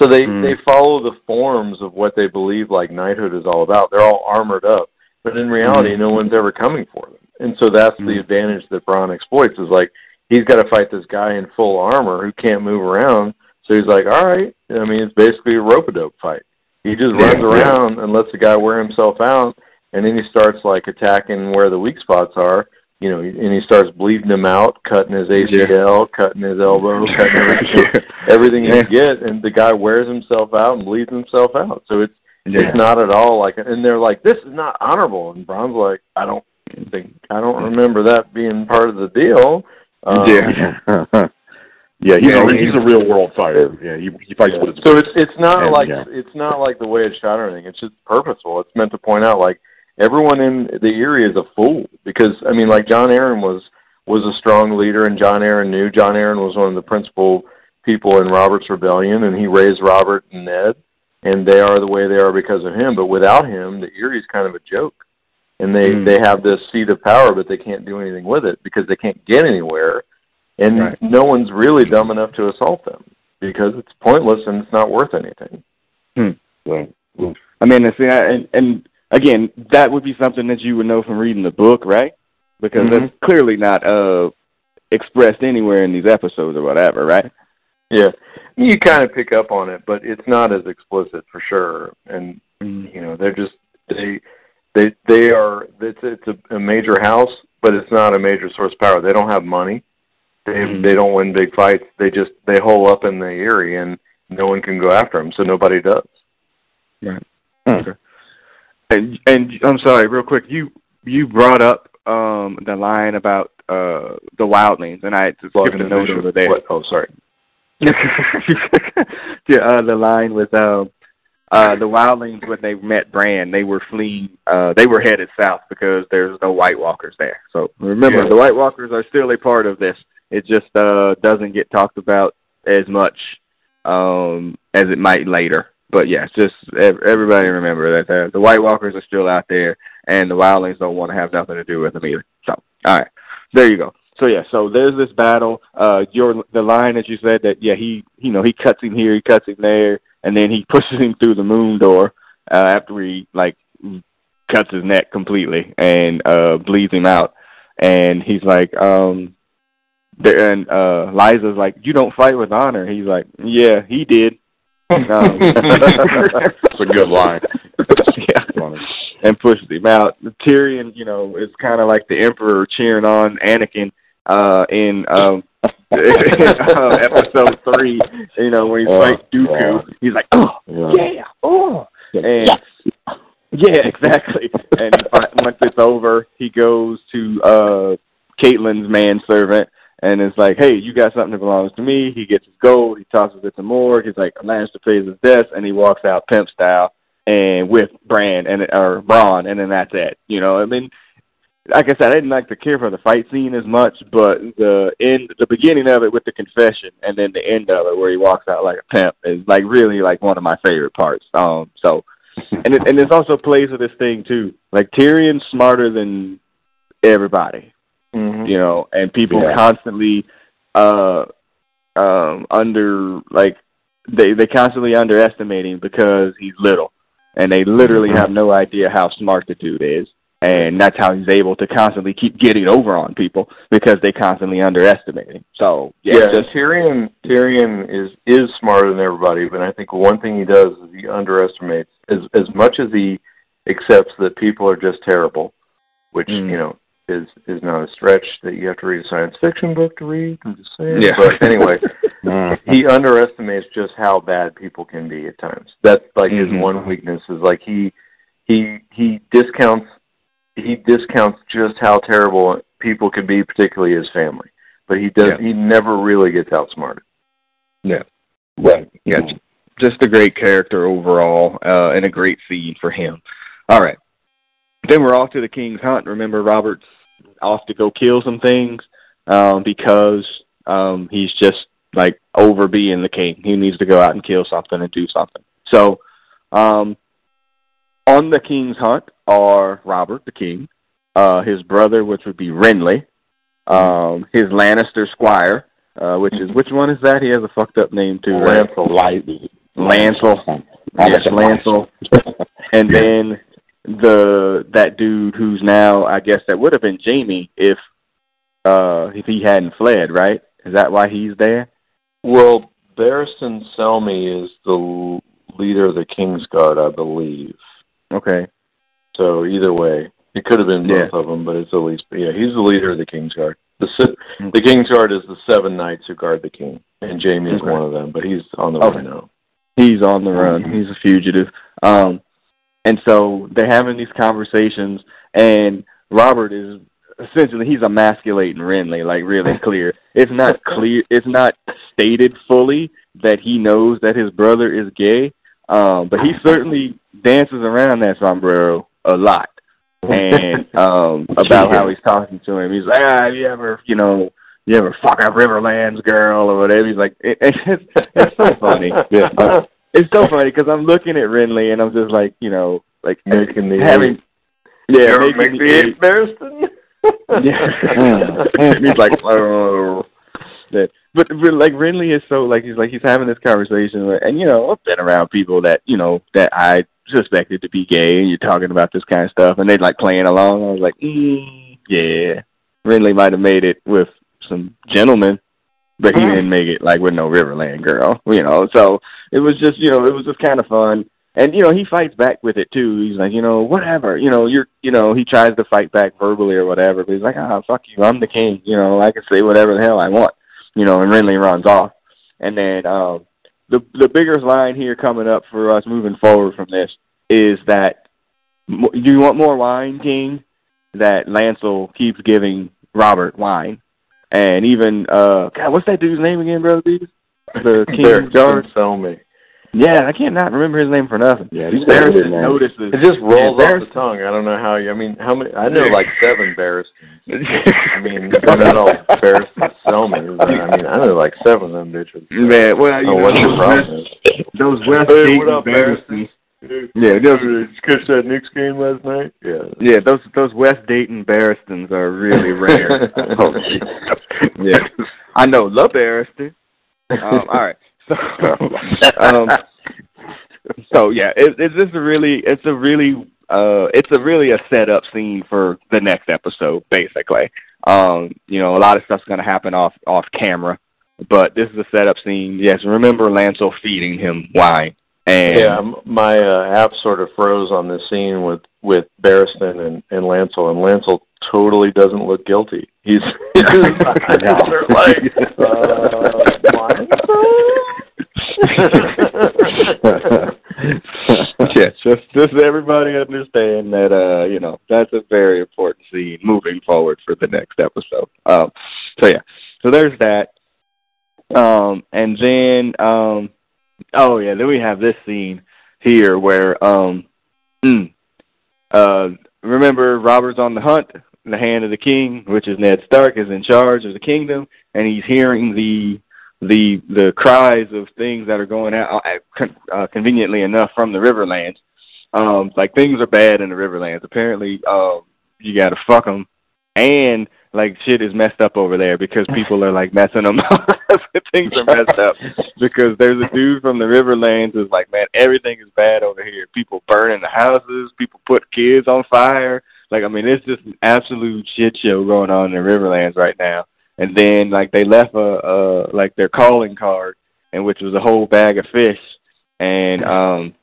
So they Mm. they follow the forms of what they believe like knighthood is all about. They're all armored up, but in reality, Mhm. no one's ever coming for them. And so that's the Mhm. advantage that Bronn exploits is like he's got to fight this guy in full armor who can't move around. So he's like, all right. I mean, it's basically a rope a dope fight. He just Yeah, runs around and lets the guy wear himself out, and then he starts like attacking where the weak spots are. You know, and he starts bleeding him out, cutting his ACL, cutting his elbow, cutting everything, everything he Yeah. can get, and the guy wears himself out and bleeds himself out. So it's Yeah. it's not at all like, and they're like, this is not honorable. And Bronn's like, I don't think, I don't remember that being part of the deal. Um, Yeah. yeah, he's, Yeah, a, he- he's a real world fighter. Yeah, he, he fights with his So it's it's not And, like yeah. it's not like the way it's shot or anything. It's just purposeful. It's meant to point out like everyone in the Eyrie is a fool because I mean like Jon Arryn was was a strong leader and Jon Arryn knew Jon Arryn was one of the principal people in Robert's rebellion and he raised Robert and Ned and they are the way they are because of him. But without him, the Eyrie's kind of a joke. And they Mm. they have this seat of power, but they can't do anything with it because they can't get anywhere, and Right. no one's really dumb enough to assault them because it's pointless and it's not worth anything. Right. I mean, and see, I- and and again, that would be something that you would know from reading the book, right? because Mhm. that's clearly not uh expressed anywhere in these episodes or whatever, right? Yeah, you kind of pick up on it, but it's not as explicit for sure. And you know, they're just they they they are. It's it's a, a major house, but it's not a major source of power. They don't have money. They Mhm. they don't win big fights. They just they hole up in the Eyrie, and no one can go after them, so nobody does. Right. Okay. And and I'm sorry, real quick. You you brought up um the line about uh the wildlings, and I had to skip a note over there. What? Oh, sorry. yeah, uh, the line with um uh the wildlings when they met Bran, they were fleeing. Uh, they were headed south because there's no White Walkers there. So remember, Yeah. the White Walkers are still a part of this. It just uh doesn't get talked about as much um as it might later. But yes, just ev- everybody remember that the, the White Walkers are still out there, and the Wildlings don't want to have nothing to do with them either. So, all right, there you go. So yeah, so there's this battle. Uh, your the line that you said that yeah he you know he cuts him here, he cuts him there, and then he pushes him through the moon door uh, after he like cuts his neck completely and uh bleeds him out, and he's like um. There, and uh Lysa's like, "You don't fight with honor." He's like, "Yeah, he did." Um, It's a good line. yeah, and pushes him out. Tyrion, you know, is kind of like the Emperor cheering on Anakin uh, in um, uh, episode three. You know, when he Oh, fights Dooku, he's like, "Oh Yeah. yeah, oh." And yeah, exactly. And once it's over, he goes to uh Catelyn's manservant and it's like, hey, you got something that belongs to me. He gets his gold. He tosses it to Mord. He's like, Lannister pays his debts, and he walks out pimp style and with Bran and or Bronn, and then that's it. You know, I mean, like I said, I didn't like to care for the fight scene as much, but the end, the beginning of it with the confession, and then the end of it where he walks out like a pimp is like really like one of my favorite parts. Um, so and it, and this also plays with this thing too. Like Tyrion's smarter than everybody, Mhm. you know, and people Yeah. constantly uh um under like they they constantly underestimate him because he's little, and they literally Mhm. have no idea how smart the dude is. And that's how he's able to constantly keep getting over on people because they constantly underestimate him. So yeah, Yeah, just Tyrion Tyrion is is smarter than everybody, but I think one thing he does is he underestimates as as much as he accepts that people are just terrible, which Mm. you know is is not a stretch that you have to read a science fiction book to read. I'm just saying. Yeah. But anyway, Mm. he underestimates just how bad people can be at times. That's like Mhm. his one weakness is like he he he discounts he discounts just how terrible people can be, particularly his family. But he does Yeah. he never really gets outsmarted. Yeah. Right. Yeah, just a great character overall, uh, and a great scene for him. All right, then we're off to the King's Hunt. Remember, Robert's off to go kill some things um, because um, he's just like over being the king. He needs to go out and kill something and do something. So, um, on the King's Hunt are Robert the King, uh, his brother, which would be Renly, um, his Lannister squire, uh, which is which one is that? He has a fucked up name too. right? Lancel. Light. Lancel. Yes, Lancel. And then the that dude who's now I guess that would have been Jaime if uh if he hadn't fled, right? Is that why he's there? Well, Barristan Selmy is the leader of the Kingsguard, I believe. Okay. So either way, it could have been both Yeah. of them, but it's at least yeah, he's the leader of the Kingsguard. The se- Mm. the Kingsguard is the seven knights who guard the king, and Jaime is Okay. one of them, but he's on the Okay. run now. He's on the run. He's a fugitive. Um and so they're having these conversations and Robert is essentially he's emasculating Renly, like really clear. It's not clear it's not stated fully that he knows that his brother is gay. Um, but he certainly dances around that sombrero a lot. And um about how he's talking to him. He's like, Ah, you ever you know, you ever fuck a Riverlands girl or whatever? He's like, it, it's, it's so funny. Yeah. Uh, it's so funny because I'm looking at Renly and I'm just like, you know, like Making the having, yeah, Ever making make the the eight- eighth yeah. he's like, oh. That, but, but like Renly is so like he's like he's having this conversation with, and you know I've been around people that you know that I suspected to be gay, and you're talking about this kind of stuff, and they like playing along. I was like, mm, yeah, Renly might have made it with some gentlemen, but he didn't make it like with no Riverland girl, you know. So it was just, you know, it was just kind of fun. And you know, he fights back with it too. He's like, you know, whatever, you know, you're, you know, he tries to fight back verbally or whatever, but he's like, ah, fuck you, I'm the king, you know, I can say whatever the hell I want, you know. And Renly runs off, and then um, the the bigger line here coming up for us moving forward from this is that do you want more wine, King? That Lancel keeps giving Robert wine, and even uh, God, what's that dude's name again, brother Beavis? The King George. Selmy. Yeah, I can't not remember his name for nothing. Yeah, he's Barristan very good, man. notices. It just rolls off the tongue. I don't know how you. I mean, how many? I know like seven Barristons. I mean, they're not all Barristan Selmy. But I mean, I know like seven of them bitches. Man, well, you Oh, know, what's your those problem? West, those West Hey, Dayton what up, Barristons- Barristan? Yeah, those, Did you catch that Knicks game last night? Yeah. yeah, those those West Dayton Barristons are really rare. oh, yeah, I know, love Barristan. Um, all right, so um, so yeah, it, it's just a really, it's a really, uh, it's a really a setup scene for the next episode, basically. Um, you know, a lot of stuff's gonna happen off off camera, but this is a setup scene. Yes, remember Lancel feeding him wine, and Yeah, my uh, app sort of froze on this scene with with Barristan and and Lancel, and Lancel totally doesn't look guilty. He's, he's I know. they're like, uh, yeah, just just everybody understand that uh, you know, that's a very important scene moving forward for the next episode. Um so yeah. So there's that. Um and then um oh yeah, then we have this scene here where um mm, uh remember Robert's on the hunt, the hand of the king, which is Ned Stark, is in charge of the kingdom, and he's hearing the the the cries of things that are going out uh, uh, conveniently enough from the Riverlands. Um, like things are bad in the Riverlands. Apparently, um, you got to fuck them, and like shit is messed up over there because people are like messing them up. things are messed up because there's a dude from the Riverlands who's like, man, everything is bad over here. People burning the houses, people put kids on fire. Like, I mean, it's just an absolute shit show going on in the Riverlands right now and then like they left a, a like their calling card and which was a whole bag of fish. And um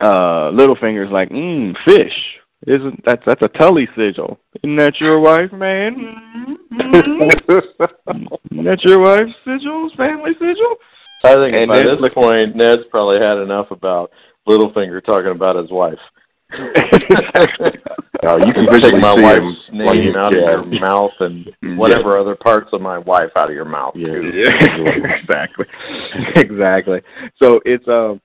uh Littlefinger's like mm fish. Isn't that's that's a Tully sigil. Isn't that your wife man? Mm isn't that your wife's sigils family sigil? I think And by Ned's this looking- point, Ned's probably had enough about Littlefinger talking about his wife. Uh, you can Take my wife's name out yeah. of your mouth and Yeah. whatever other parts of my wife out of your mouth. Yeah. too. Yeah, exactly, exactly. So it's um,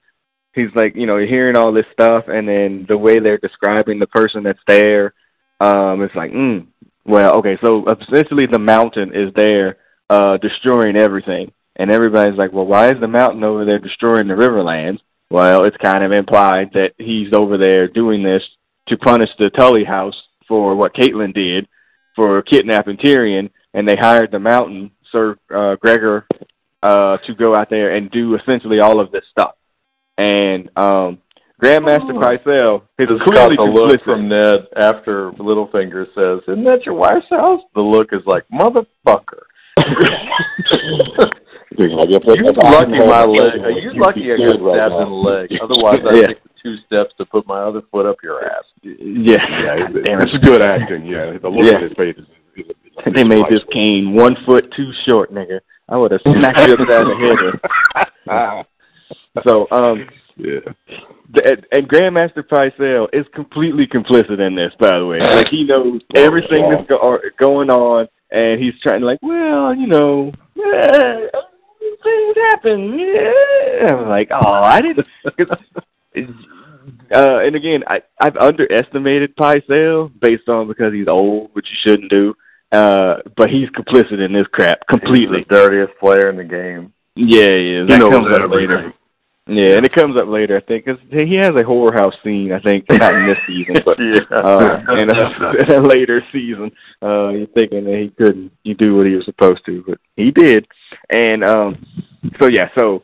he's like you know hearing all this stuff, and then the way they're describing the person that's there, um, it's like, mm, well, okay, so essentially the mountain is there, uh, destroying everything, and everybody's like, well, why is the mountain over there destroying the Riverlands? Well, it's kind of implied that he's over there doing this to punish the Tully house for what Catelyn did for kidnapping Tyrion, and they hired the Mountain Sir uh, Gregor uh, to go out there and do essentially all of this stuff. And um, Grand Maester Oh. Pycelle is Just got clearly the look complicit. from Ned after Littlefinger says, "Isn't that your wife's house?" The look is like, "Motherfucker." You're You lucky my leg. Are you lucky I got stabbed in the leg? Otherwise, I'd Yeah. take the two steps to put my other foot up your ass. yeah, Yeah, damn it's good acting. Yeah, the look Yeah. on his face is. is, is They made this cane one foot too short, nigga. I would have smacked you upside the head. so, um, Yeah. and, and Grand Maester Pycelle is completely complicit in this, by the way. Like he knows everything that's go- going on, and he's trying to like, well, you know, eh, things happen. Yeah. I'm like, oh, I didn't. uh, and again, I I've underestimated Pycelle based on because he's old, which you shouldn't do. Uh, but he's complicit in this crap completely. He's the dirtiest player in the game. Yeah, yeah. He That knows comes up later. Yeah, and it comes up later, I think, because he has a horror house scene. I think not in this season, but yeah. uh, in, a, in a later season. Uh, you're thinking that he couldn't, you do what he was supposed to, but he did. And um, so yeah, so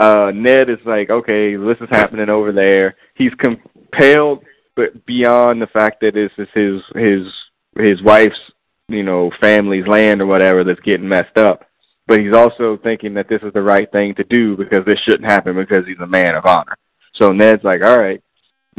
uh, Ned is like, okay, this is happening over there. He's compelled, but beyond the fact that this is his his his wife's you know, family's land or whatever that's getting messed up. But he's also thinking that this is the right thing to do because this shouldn't happen because he's a man of honor. So Ned's like, all right,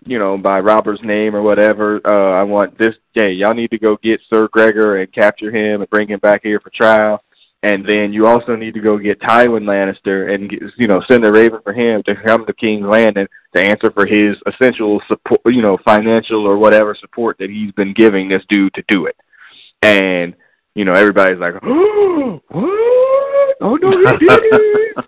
you know, by Robert's name or whatever, uh, I want this. Hey, y'all need to go get Sir Gregor and capture him and bring him back here for trial. And then you also need to go get Tywin Lannister and you know send a raven for him to come to King's Landing to answer for his essential support, you know, financial or whatever support that he's been giving this dude to do it. And you know everybody's like, oh? Oh no, he did it.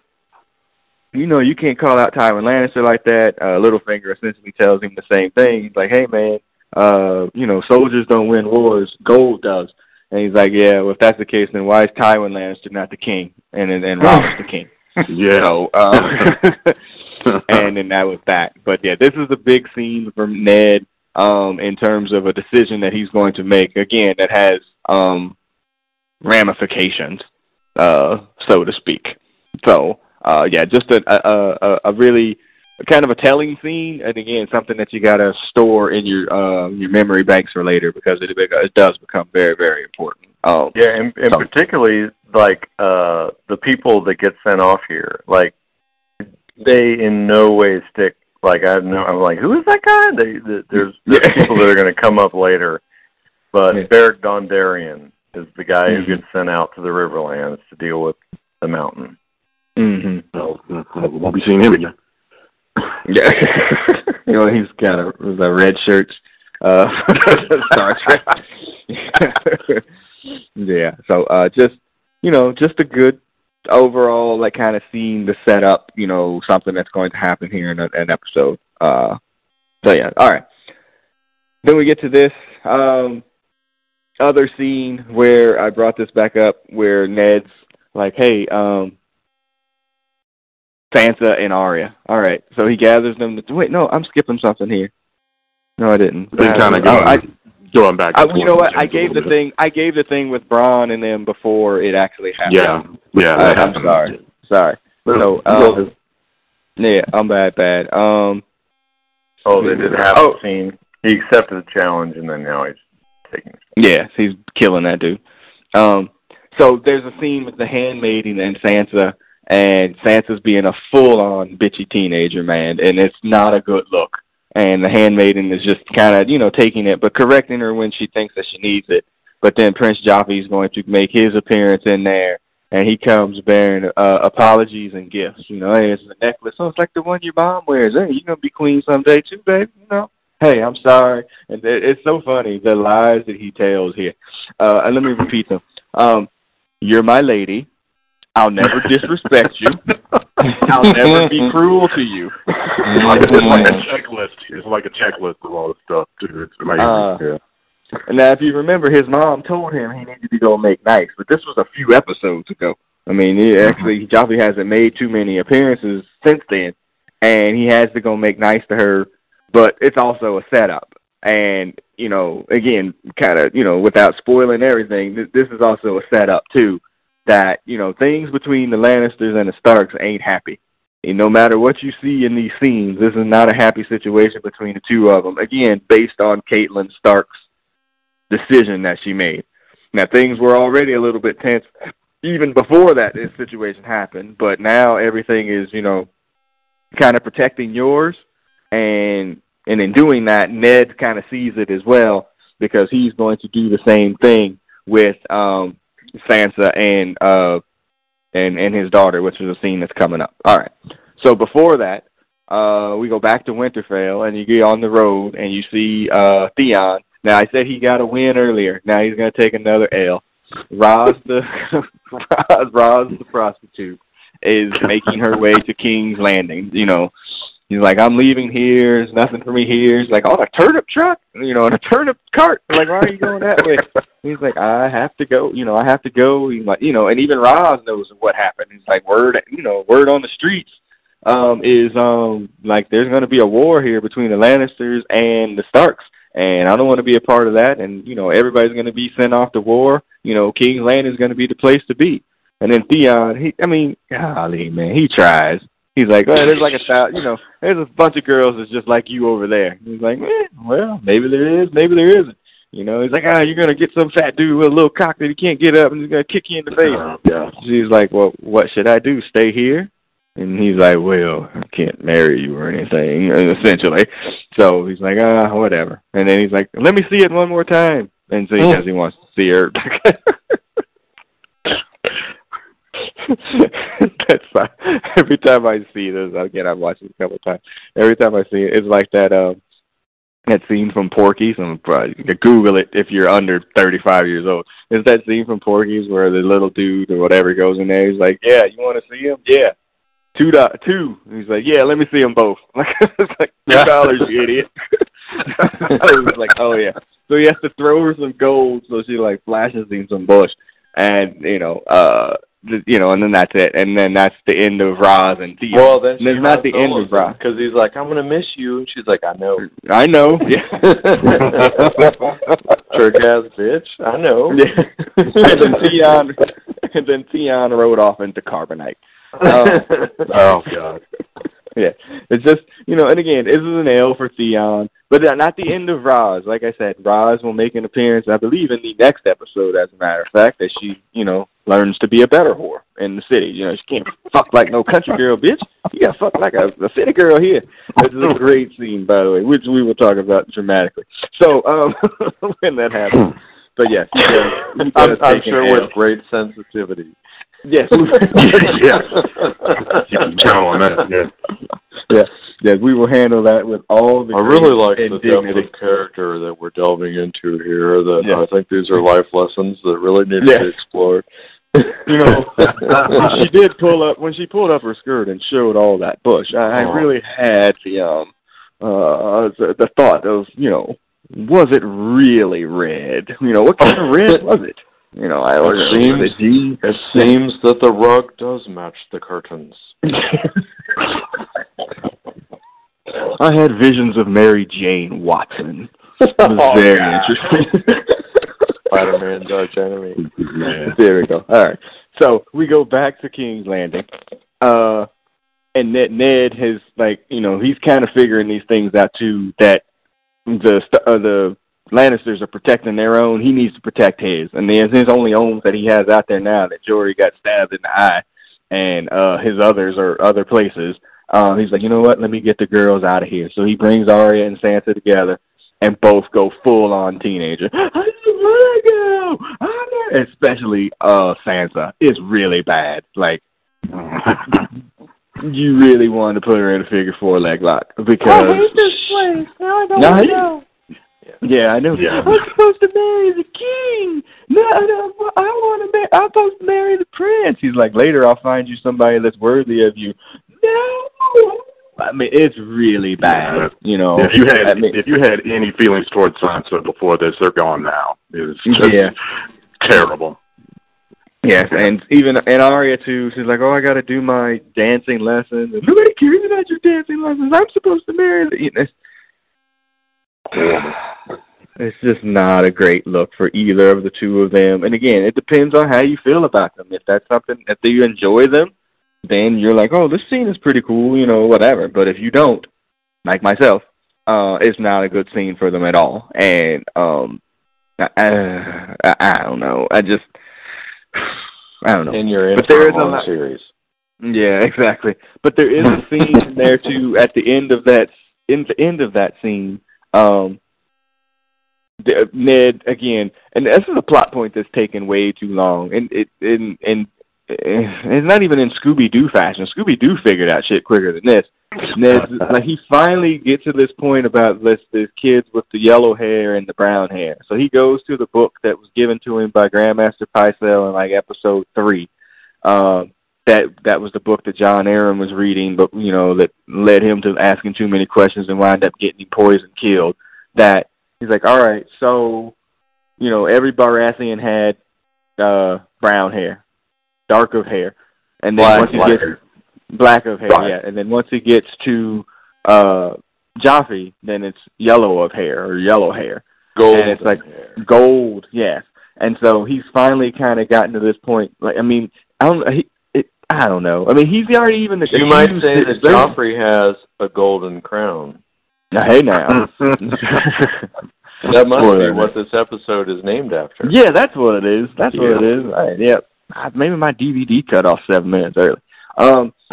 you know, you can't call out Tywin Lannister like that. Uh, Littlefinger essentially tells him the same thing. He's like, hey man, uh, you know, soldiers don't win wars, gold does. And he's like, yeah, well, if that's the case, then why is Tywin Lannister not the king, and and, and Robert's the king? Yeah. So, um, and then that was that. But yeah, this is a big scene from Ned um, in terms of a decision that he's going to make. Again, that has um, ramifications, uh, so to speak. So, uh, yeah, just a, a a a really kind of a telling scene, and again, something that you got to store in your uh, your memory banks for later because it it does become very very important. Um, Yeah, and, and so- particularly like uh the people that get sent off here, like they in no way stick. Like I know, I'm like, who is that guy? They, they there's there's Yeah. people that are going to come up later, but Yeah. Beric Dondarrion is the guy Mhm. who gets sent out to the Riverlands to deal with the mountain. hmm No, no, we won't be seeing him again. Yeah, you know he's got a the red shirts. Uh, Star Trek. yeah, so uh, just you know, just a good overall like kind of scene to set up, you know, something that's going to happen here in a, an episode. Uh, so yeah, all right. Then we get to this um, other scene where I brought this back up, where Ned's like, "Hey, um, Sansa and Arya. All right, so he gathers them. To, wait, no, I'm skipping something here. No, I didn't. They kind of Oh, I, going back. I, you know what? I gave the little thing. I gave the thing with Bronn and them before it actually happened. Yeah, yeah. All that I'm sorry. Sorry. So, um, yeah, I'm bad, bad. Um, Oh, they did have Oh. a scene. He accepted the challenge, and then now he's taking. Yeah, he's killing that dude. Um, so there's a scene with the handmaiden and Sansa, and Sansa's being a full-on bitchy teenager, man, and it's not a good look. And the handmaiden is just kind of, you know, taking it, but correcting her when she thinks that she needs it. But then Prince Joffrey is going to make his appearance in there, and he comes bearing uh, apologies and gifts. You know, hey, it's a necklace. Oh, it's like the one your mom wears. Hey, you're gonna be queen someday too, babe. You know. Hey, I'm sorry. And it- it's so funny the lies that he tells here. Uh, and let me repeat them. Um, you're my lady. I'll never disrespect you. I'll never be cruel to you. it's like a checklist. It's like a checklist of all this stuff too. It's amazing. Uh, yeah. And now, if you remember, his mom told him he needed to go make nice, but this was a few episodes ago. I mean, he actually, Joffrey hasn't made too many appearances since then, and he has to go make nice to her, but it's also a setup. And, you know, again, kind of, you know, without spoiling everything, th- this is also a setup, too, that, you know, things between the Lannisters and the Starks ain't happy. And no matter what you see in these scenes, this is not a happy situation between the two of them. Again, based on Catelyn Stark's decision that she made. Now things were already a little bit tense even before that this situation happened, but now everything is, you know, kind of protecting yours and and in doing that Ned kind of sees it as well because he's going to do the same thing with um Sansa and uh and and his daughter, which is a scene that's coming up. All right. So before that, uh we go back to Winterfell and you get on the road and you see uh Theon now I said he got a win earlier. Now he's going to take another L. Ros the Ros, Ros the prostitute is making her way to King's Landing. You know, he's like, I'm leaving here. There's nothing for me here. He's like, on a turnip truck, you know, on a turnip cart. I'm like, why are you going that way? He's like, I have to go. You know, I have to go. He's like, you know, and even Ros knows what happened. He's like, word, you know, word on the streets um, is um like there's going to be a war here between the Lannisters and the Starks and I don't want to be a part of that. And you know, everybody's going to be sent off to war. You know, King's Landing is going to be the place to be. And then Theon, he, I mean, golly, man, he tries. He's like, well, there's like a child, you know, there's a bunch of girls that's just like you over there. He's like, eh, well, maybe there is, maybe there isn't. You know, he's like, ah, you're gonna get some fat dude with a little cock that he can't get up, and he's gonna kick you in the face. Yeah. She's like, well, what should I do? Stay here? And he's like, well, I can't marry you or anything, essentially. So he's like, ah, whatever. And then he's like, let me see it one more time. And so he because he wants to see her. That's fine. Every time I see this, again, I've watched it a couple of times. Every time I see it, it's like that. Um, that scene from Porky's. I'm probably Google it if you're under 35 years old. It's that scene from Porky's where the little dude or whatever goes in there. He's like, "Yeah, you want to see him? Yeah, two dot two." He's like, "Yeah, let me see them both." Like, it's like two dollars, you idiot. I was like, "Oh yeah." So he has to throw her some gold so she like flashes him some bush, and you know, uh you know, and then that's it, and then that's the end of Ros and Tia. Well, then and it's not the end of Ros because he's like, "I'm gonna miss you," and she's like, "I know." I know. Yeah. Trick ass bitch. I know. Yeah. and then Theon, and then Theon rode off into carbonite. Um, oh God. Yeah, it's just you know, and again, this is an L for Theon, but not the end of Ros. Like I said, Ros will make an appearance, I believe, in the next episode. As a matter of fact, that she, you know, learns to be a better whore in the city. You know, she can't fuck like no country girl, bitch. You gotta fuck like a, a city girl here. This is a great scene, by the way, which we will talk about dramatically. So um, when that happens, but yes, he does, he does I'm, I'm sure with great sensitivity. Yes. yes. You can count on that. Yeah. yeah, yeah, we will handle that with all the I really like and the depth of character that we're delving into here. That Yeah. I think these are life lessons that really need Yeah. to be explored. You know, when she did pull up when she pulled up her skirt and showed all that bush. I, I Oh. really had the um uh the, the thought of you know was it really red? You know what kind of red was it? You know, I was It seems- it seems that the rug does match the curtains. I had visions of Mary Jane Watson. It was very interesting. Spider-Man's arch enemy. Man. There we go. All right. So we go back to King's Landing. Uh and Ned Ned has like, you know, he's kind of figuring these things out too that the uh, the Lannisters are protecting their own. He needs to protect his. And there's his only own that he has out there now that Jory got stabbed in the eye and uh his others are other places. Um he's like, "You know what? Let me get the girls out of here." So he brings Arya and Sansa together and both go full on teenager. I just want to go. I know. Especially uh Sansa. It's really bad. Like you really want to put her in a figure four leg lock because I hate this place. Now I don't No, know. Yeah, I know. Yeah. I'm supposed to marry the king. No, no, I want to. marry. I'm supposed to marry the prince. He's like, later I'll find you somebody that's worthy of you. No, I mean it's really bad. You know, If you had I mean, if you had any feelings towards Sansa before this, they're gone now. It's just Yeah. terrible. Yes, and even and Arya too. She's like, "Oh, I got to do my dancing lessons." And nobody cares about your dancing lessons. I'm supposed to marry. The, you know, it's, just not a great look for either of the two of them. And again, it depends on how you feel about them. If that's something if you enjoy them, then you're like, "Oh, this scene is pretty cool," you know, whatever. But if you don't, like myself, uh, it's not a good scene for them at all. And um, I, I, I don't know. I just. I don't know. In your But there is a lot- series. Yeah, exactly. But there is a scene there too at the end of that in the end of that scene. Um Ned again, and this is a plot point that's taken way too long, and it and and it's not even in Scooby Doo fashion. Scooby Doo figured out shit quicker than this. Ned, like he finally gets to this point about this this kids with the yellow hair and the brown hair. So he goes to the book that was given to him by Grand Maester Pycelle in like episode three. Um, that that was the book that Jon Arryn was reading, but you know that led him to asking too many questions and wind up getting poisoned, killed. That he's like, all right, so you know every Baratheon had uh brown hair, dark of hair, and then Black, once he black gets hair. black of hair, Black. yeah, and then once he gets to uh Joffrey, then it's yellow of hair or yellow hair Gold. and it's like gold, yes. And so he's finally kind of gotten to this point. Like, I mean, I don't, he, I don't know. I mean, he's already even. The. You might say that Joffrey has a golden crown. Now, hey now, That must Spoiler. be what this episode is named after. Yeah, that's what it is. That's what it is. Yeah. Right, yeah. Ah, Maybe my DVD cut off seven minutes early. Um,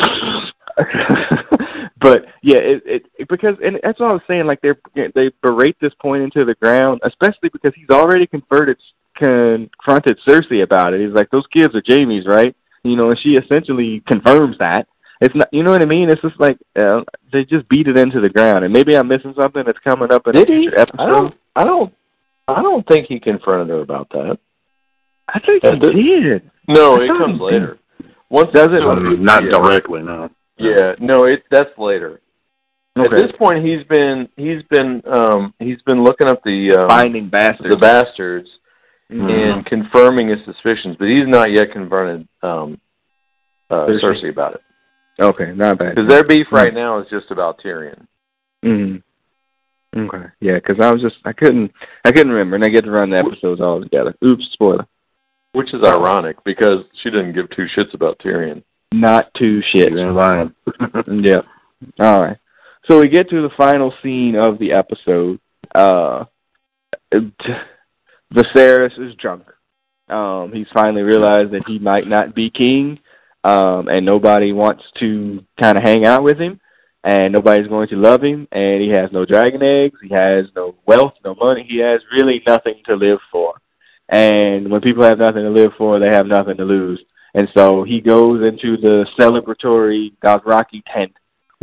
but yeah, it, it, it because and that's what I was saying. Like they they berate this point into the ground, especially because he's already converted confronted Cersei about it. He's like, those kids are Jaime's, right? You know, and she essentially confirms that. It's not, you know what I mean? It's just like uh, they just beat it into the ground, and maybe I'm missing something that's coming up in a Did he? future episode. I don't. I don't. I don't think he confronted her about that. I think Does he did. No, I it comes he did. later. Once Does it? Um, not yeah. directly, no. Yeah, no, it that's later. At this point, he's been he's been um he's been looking up the um, Finding bastards. the bastards Mhm. and confirming his suspicions, but he's not yet confronted um uh, Cersei. Cersei about it. Okay, not bad. Because their beef right now is just about Tyrion. hmm Okay, yeah, because I was just I couldn't I couldn't remember, and I get to run the episodes all together. Oops, spoiler. Which is ironic because she didn't give two shits about Tyrion. Not two shits. You ain't lying. yeah. All right. So we get to the final scene of the episode. Uh, Viserys is drunk. Um, he's finally realized that he might not be king, um, and nobody wants to kind of hang out with him, and nobody's going to love him, and he has no dragon eggs, he has no wealth, no money, he has really nothing to live for. And when people have nothing to live for, they have nothing to lose. And so he goes into the celebratory Dothraki tent,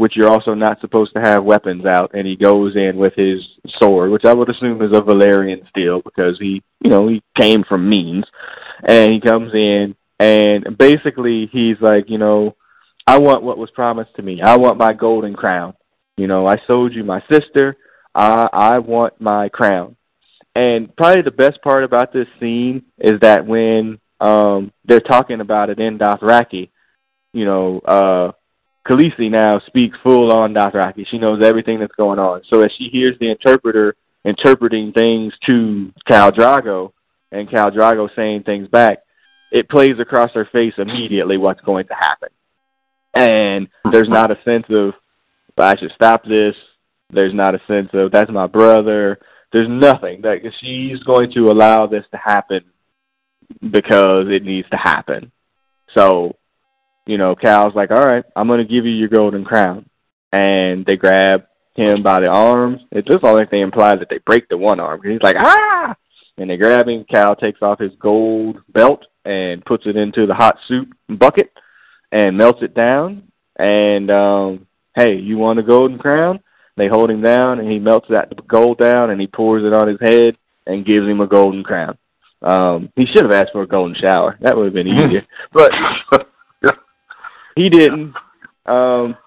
which you're also not supposed to have weapons out, and he goes in with his sword, which I would assume is a Valyrian steel because he, you know, he came from means. And he comes in, and basically he's like, you know, I want what was promised to me. I want my golden crown. You know, I sold you my sister. I I want my crown. And probably the best part about this scene is that when um they're talking about it in Dothraki, you know, uh Khaleesi now speaks full on Dothraki. She knows everything that's going on. So as she hears the interpreter interpreting things to Khal Drogo and Khal Drogo saying things back, it plays across her face immediately what's going to happen. And there's not a sense of I should stop this. There's not a sense of that's my brother. There's nothing that she's going to allow this to happen because it needs to happen. So, you know, Khal's like, all right, I'm going to give you your golden crown. And they grab him by the arms. It looks like they imply that they break the one arm. He's like, ah! And they grab him. Cal takes off his gold belt and puts it into the hot soup bucket and melts it down. And, um, hey, you want a golden crown? They hold him down, and he melts that gold down, and he pours it on his head and gives him a golden crown. Um, he should have asked for a golden shower. That would have been easier. but he didn't. Um,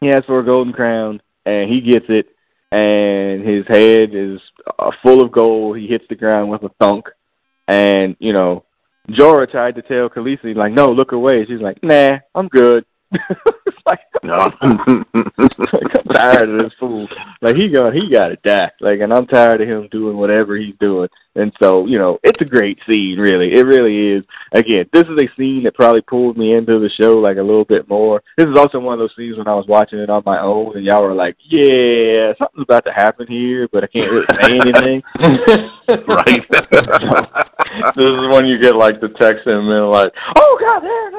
he asked for a golden crown, and he gets it, and his head is uh, full of gold. He hits the ground with a thunk, and you know, Jorah tried to tell Khaleesi like, "No, look away." She's like, "Nah, I'm good." it's like, No. like I'm tired of this fool. Like he got he got to die. Like, and I'm tired of him doing whatever he's doing. And so, you know, it's a great scene. Really, it really is. Again, this is a scene that probably pulled me into the show like a little bit more. This is also one of those scenes when I was watching it on my own, and y'all were like, "Yeah, something's about to happen here," but I can't really say anything. right. this is when you get like the text in a minute, like, "Oh God, there,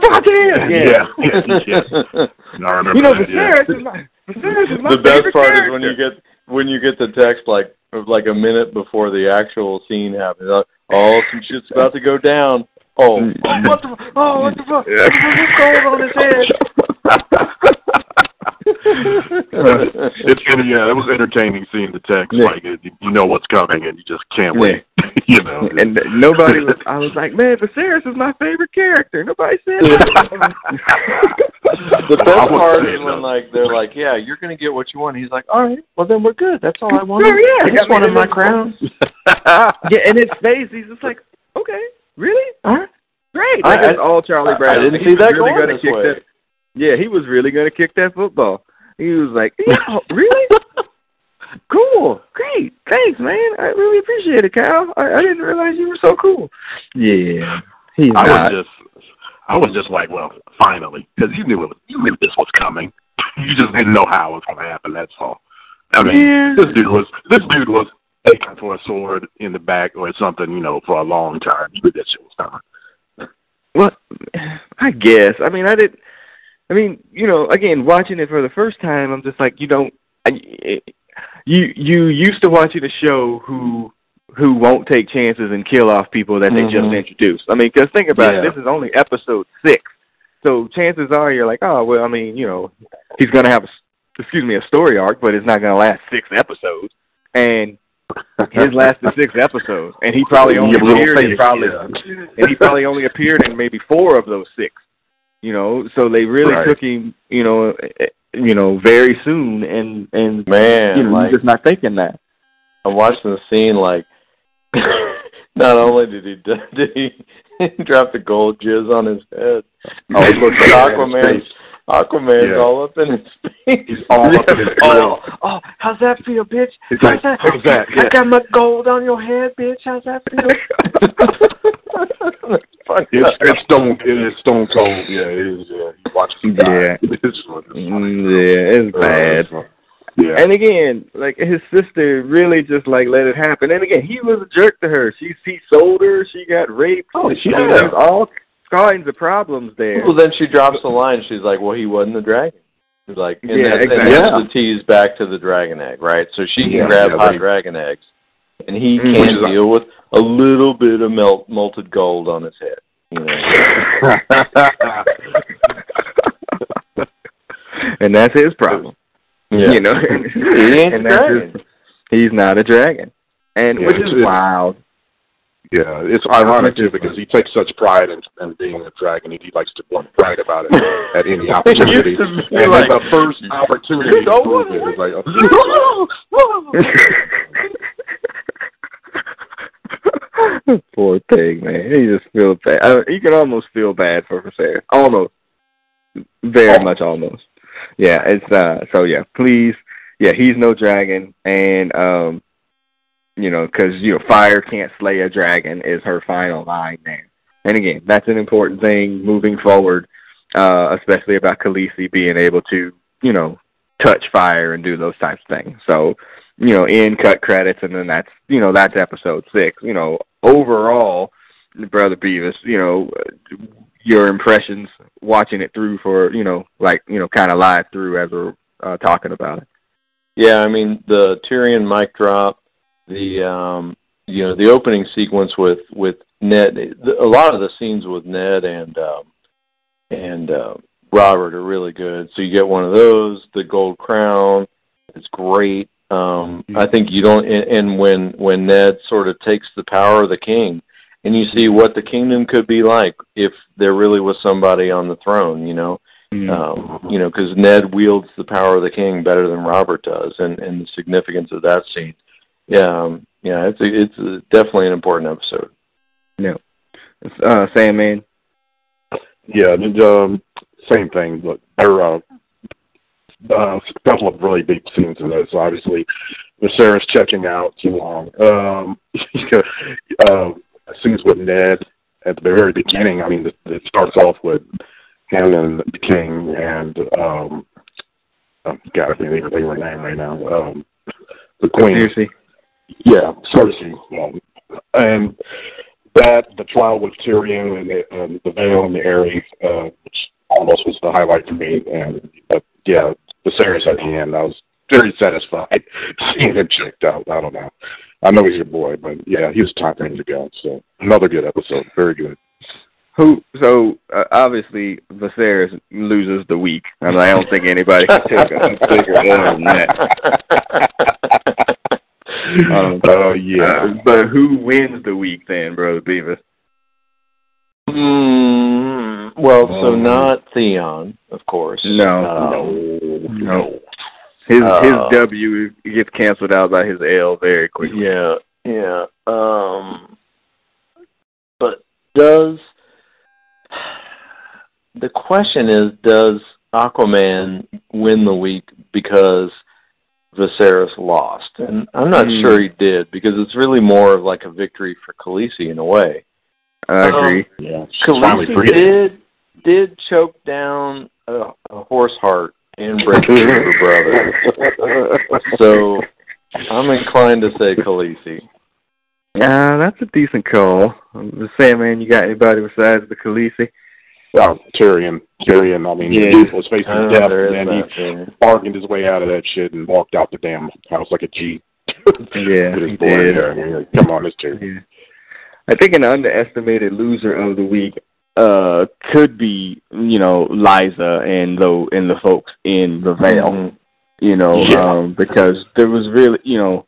God damn! Yeah. yeah. yeah. No, I remember You know, that, yeah. Viserys is my Viserys is my the best part character. is when you get when you get the text like like a minute before the actual scene happens. Like, oh, some shit's about to go down. Oh, what the? Oh, what the fuck? Yeah. What's going on his head? it's really yeah, it was entertaining seeing the text. Yeah. Like it, you know what's coming, and you just can't wait. you know, and nobody was. I was like, man, Viserys is my favorite character. Nobody said that. the I best would part is when like they're like, "Yeah, you're gonna get what you want." He's like, "All right, well then we're good. That's all I wanted. Oh, yeah. I just I wanted my it's- crown." yeah, in his face, he's just like, okay, really? All right. Great. I- Like, that's all Charlie I Brown. didn't see that really going this way. That, yeah, he was really going to kick that football. He was like, yeah, really? cool, great, thanks, man. I really appreciate it, Kyle. I, I didn't realize you were so cool. Yeah, he's I not. was just, I was just like, well, finally, because you knew it was, you knew this was coming. You just didn't know how it was going to happen. That's all. I mean, Yeah. this dude was, this dude was aching for a sword in the back or something, you know, for a long time. You knew that shit was coming. Well, I guess. I mean, I did. I mean, you know, again, watching it for the first time, I'm just like, you don't. I, you you used to watching a show who who won't take chances and kill off people that they Mhm. just introduced. I mean, because think about Yeah. it. This is only episode six, so chances are you're like, oh well. I mean, you know, he's gonna have a s- excuse me a story arc, but it's not gonna last six episodes. And his lasted six episodes, and he probably only Give a little appeared in probably yeah. and he probably only appeared in maybe four of those six. You know, so they really Right. took him, you know, you know, very soon, and and Man, you know, like you're just not thinking that. I'm watching the scene like not only did he did he drop the gold jizz on his head. Oh, he looked but up Aquaman's face. Aquaman's Yeah. all up in his face. He's all up in his oh, oh, how's that feel, bitch? It's How's like, that? how's that? I got my gold on your head, bitch. How's that feel? Funny. It's, it's stone. It is stone cold. Yeah, it is. Yeah, you watch him die. Yeah. it's funny. Mm, yeah, it's bad. Yeah. And again, like his sister really just like let it happen. And again, he was a jerk to her. She he sold her. She got raped. Oh, I mean, yeah. There's all kinds of problems there. Well, then she drops the line. She's like, "Well, he wasn't the dragon." She's like, and Yeah, that's, and exactly. that's the tease back to the dragon egg, right? So she can Yeah, grab yeah, hot they- dragon eggs, and he Mm. can Which is- deal with a little bit of melt molted gold on his head. You know, and that's his problem. yeah. You know, he ain't and the that's dragon. his- he's not a dragon, and Yeah, which is it's- wild. Yeah, it's ironic too because he takes such pride in, in being a dragon. He, he likes to brag about it at any opportunity. It used to be and like- the first opportunity to prove it is like, Poor thing, man. He just feels bad. I, you can almost feel bad for Viserys. Almost, very Oh. much almost. Yeah, it's uh. So yeah, please, yeah, he's no dragon, and um, you know, because you know, fire can't slay a dragon is her final line there. And again, that's an important thing moving forward, uh, especially about Khaleesi being able to, you know, touch fire and do those types of things. So, you know, in cut credits, and then that's, you know, that's episode six. You know, overall, Brother Beavis, you know, your impressions watching it through for, you know, like, you know, kind of live through as we're uh, talking about it. Yeah, I mean the Tyrion mic drop, the um, you know the opening sequence with with Ned. A lot of the scenes with Ned and um, and uh, Robert are really good. So you get one of those. The gold crown, it's great. Um, I think you don't. And, and when when Ned sort of takes the power of the king, and you see what the kingdom could be like if there really was somebody on the throne, you know um, you know, because Ned wields the power of the king better than Robert does, and and the significance of that scene. Yeah, um, yeah, it's a, it's a, definitely an important episode. Yeah. Uh, Sandman. yeah, and, um, same thing. Look, there are uh, uh, a couple of really big scenes in this. Obviously, Viserys checking out too long. Um, uh, scenes with Ned at the very beginning. I mean, it, it starts off with him and the king and um, oh, God, I can't even think of her name right now. Um, the queen. Seriously. Yeah, Cersei. Um, and that, the trial with Tyrion and the, um, the Vale and the Eyrie, uh, which almost was the highlight for me. And but yeah, the Viserys at the end, I was very satisfied seeing him checked out. I don't know. I know he's your boy, but yeah, he was top end to go. So another good episode. Very good. Who? So uh, obviously Viserys loses the week. I, mean, I don't think anybody can take a bigger L than that. Um, Oh yeah. uh, but who wins the week then, brother Beavis? Mm, well, so Um, not Theon, of course. No. Um, No. His Uh, his W gets canceled out by his L very quickly. Yeah, yeah. Um, but does the question is does Aquaman win the week because Viserys lost? And I'm not Hmm. sure he did because it's really more of like a victory for Khaleesi in a way. I agree. Yeah. She's finally Khaleesi did did choke down a, a horse heart and break her brother. So I'm inclined to say Khaleesi. Yeah, that's a decent call. I'm just saying, man, you got anybody besides the Khaleesi? Well, Tyrion. Tyrion, I mean, Yeah. he was facing Oh, death, and then yeah. he bargained his way out of that shit and walked out the damn house like a G. Yeah, he did. Come on, it's Tyrion. Yeah. I think an underestimated loser of the week uh could be, you know, Lysa and the and the folks in the Vale. Mhm. You know, Yeah. um because there was really, you know,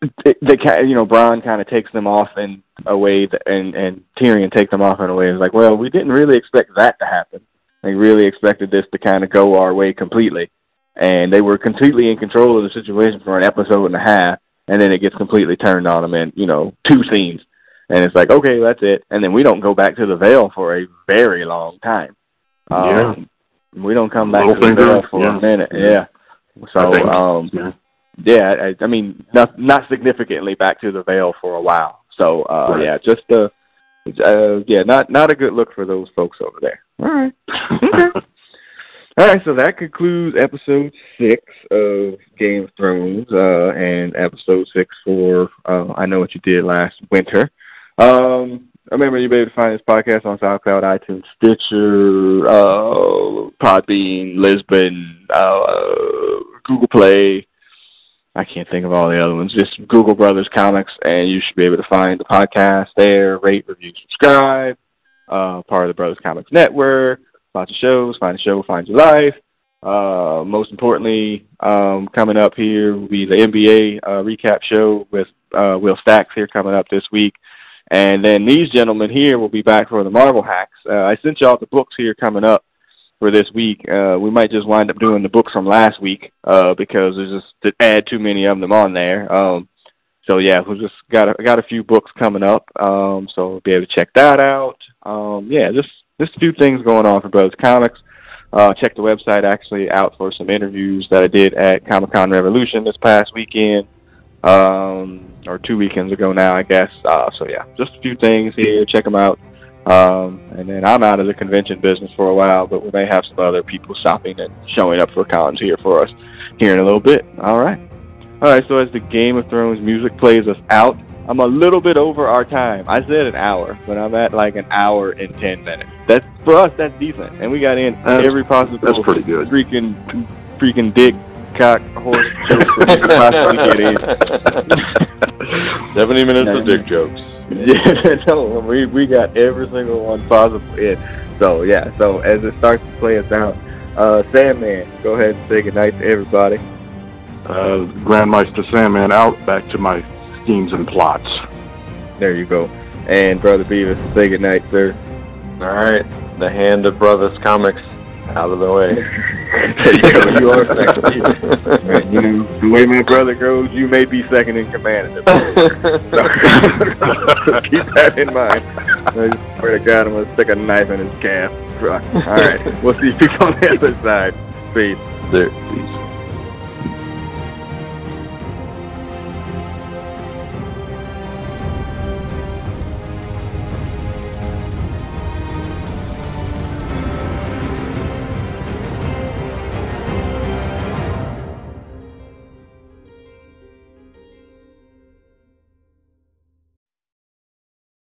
they you know, Bronn kind of takes them off in a way that, and and Tyrion takes them off in a way. It's like, well, we didn't really expect that to happen. They really expected this to kind of go our way completely, and they were completely in control of the situation for an episode and a half, and then it gets completely turned on them in you know two scenes, and it's like, okay, that's it, and then we don't go back to the Vale for a very long time. Yeah. Um, we don't come back to the Vale for yeah. a minute. Yeah. So um yeah. Yeah, I, I mean, not not significantly back to the Vale for a while. So, uh, Right. yeah, just uh, uh, yeah, not not a good look for those folks over there. All right, okay. All right, so that concludes episode six of Game of Thrones, uh, and episode six for uh, I Know What You Did Last Winter. Um, remember, you'll be able to find this podcast on SoundCloud, iTunes, Stitcher, uh, Podbean, Libsyn, uh, Google Play. I can't think of all the other ones. Just Google Brothers Comics, and you should be able to find the podcast there. Rate, review, subscribe. Uh, part of the Brothers Comics Network. Lots of shows. Find a show, find your life. Uh, most importantly, um, coming up here will be the NBA uh, recap show with uh, Will Stacks here coming up this week. And then these gentlemen here will be back for the Marvel Hacks. Uh, I sent y'all the books here coming up for this week. Uh, we might just wind up doing the books from last week uh, because there's just to add too many of them on there. Um, so yeah, we just got a, got a few books coming up. Um, so be able to check that out. Um, yeah, just just a few things going on for Brothers Comics. Uh, check the website actually out for some interviews that I did at Comic Con Revolution this past weekend, um, or two weekends ago now, I guess. Uh, so yeah, just a few things here. Check them out. Um, and then I'm out of the convention business for a while, but we may have some other people stopping and showing up for cons here for us here in a little bit. All right. All right, so as the Game of Thrones music plays us out, I'm a little bit over our time. I said an hour, but I'm at like an hour and ten minutes. That's for us. That's decent, and we got in That's- every possible that's pretty good. freaking freaking dick cock horse joke we could possibly get in. Seventy minutes of dick jokes. Yeah, no, we we got every single one possible in. So yeah, so as it starts to play us out, uh, Sandman, go ahead and say goodnight to everybody. uh, Grand Maester Sandman out. Back to my schemes and plots. There you go. And Brother Beavis, say goodnight, sir. All right, the hand of Brothers Comics out of the way. you are second. You know, the way my brother goes, you may be second in command. at this. So keep that in mind. I swear to God, I'm gonna stick a knife in his calf. All right, we'll see you on the other side. Peace. There.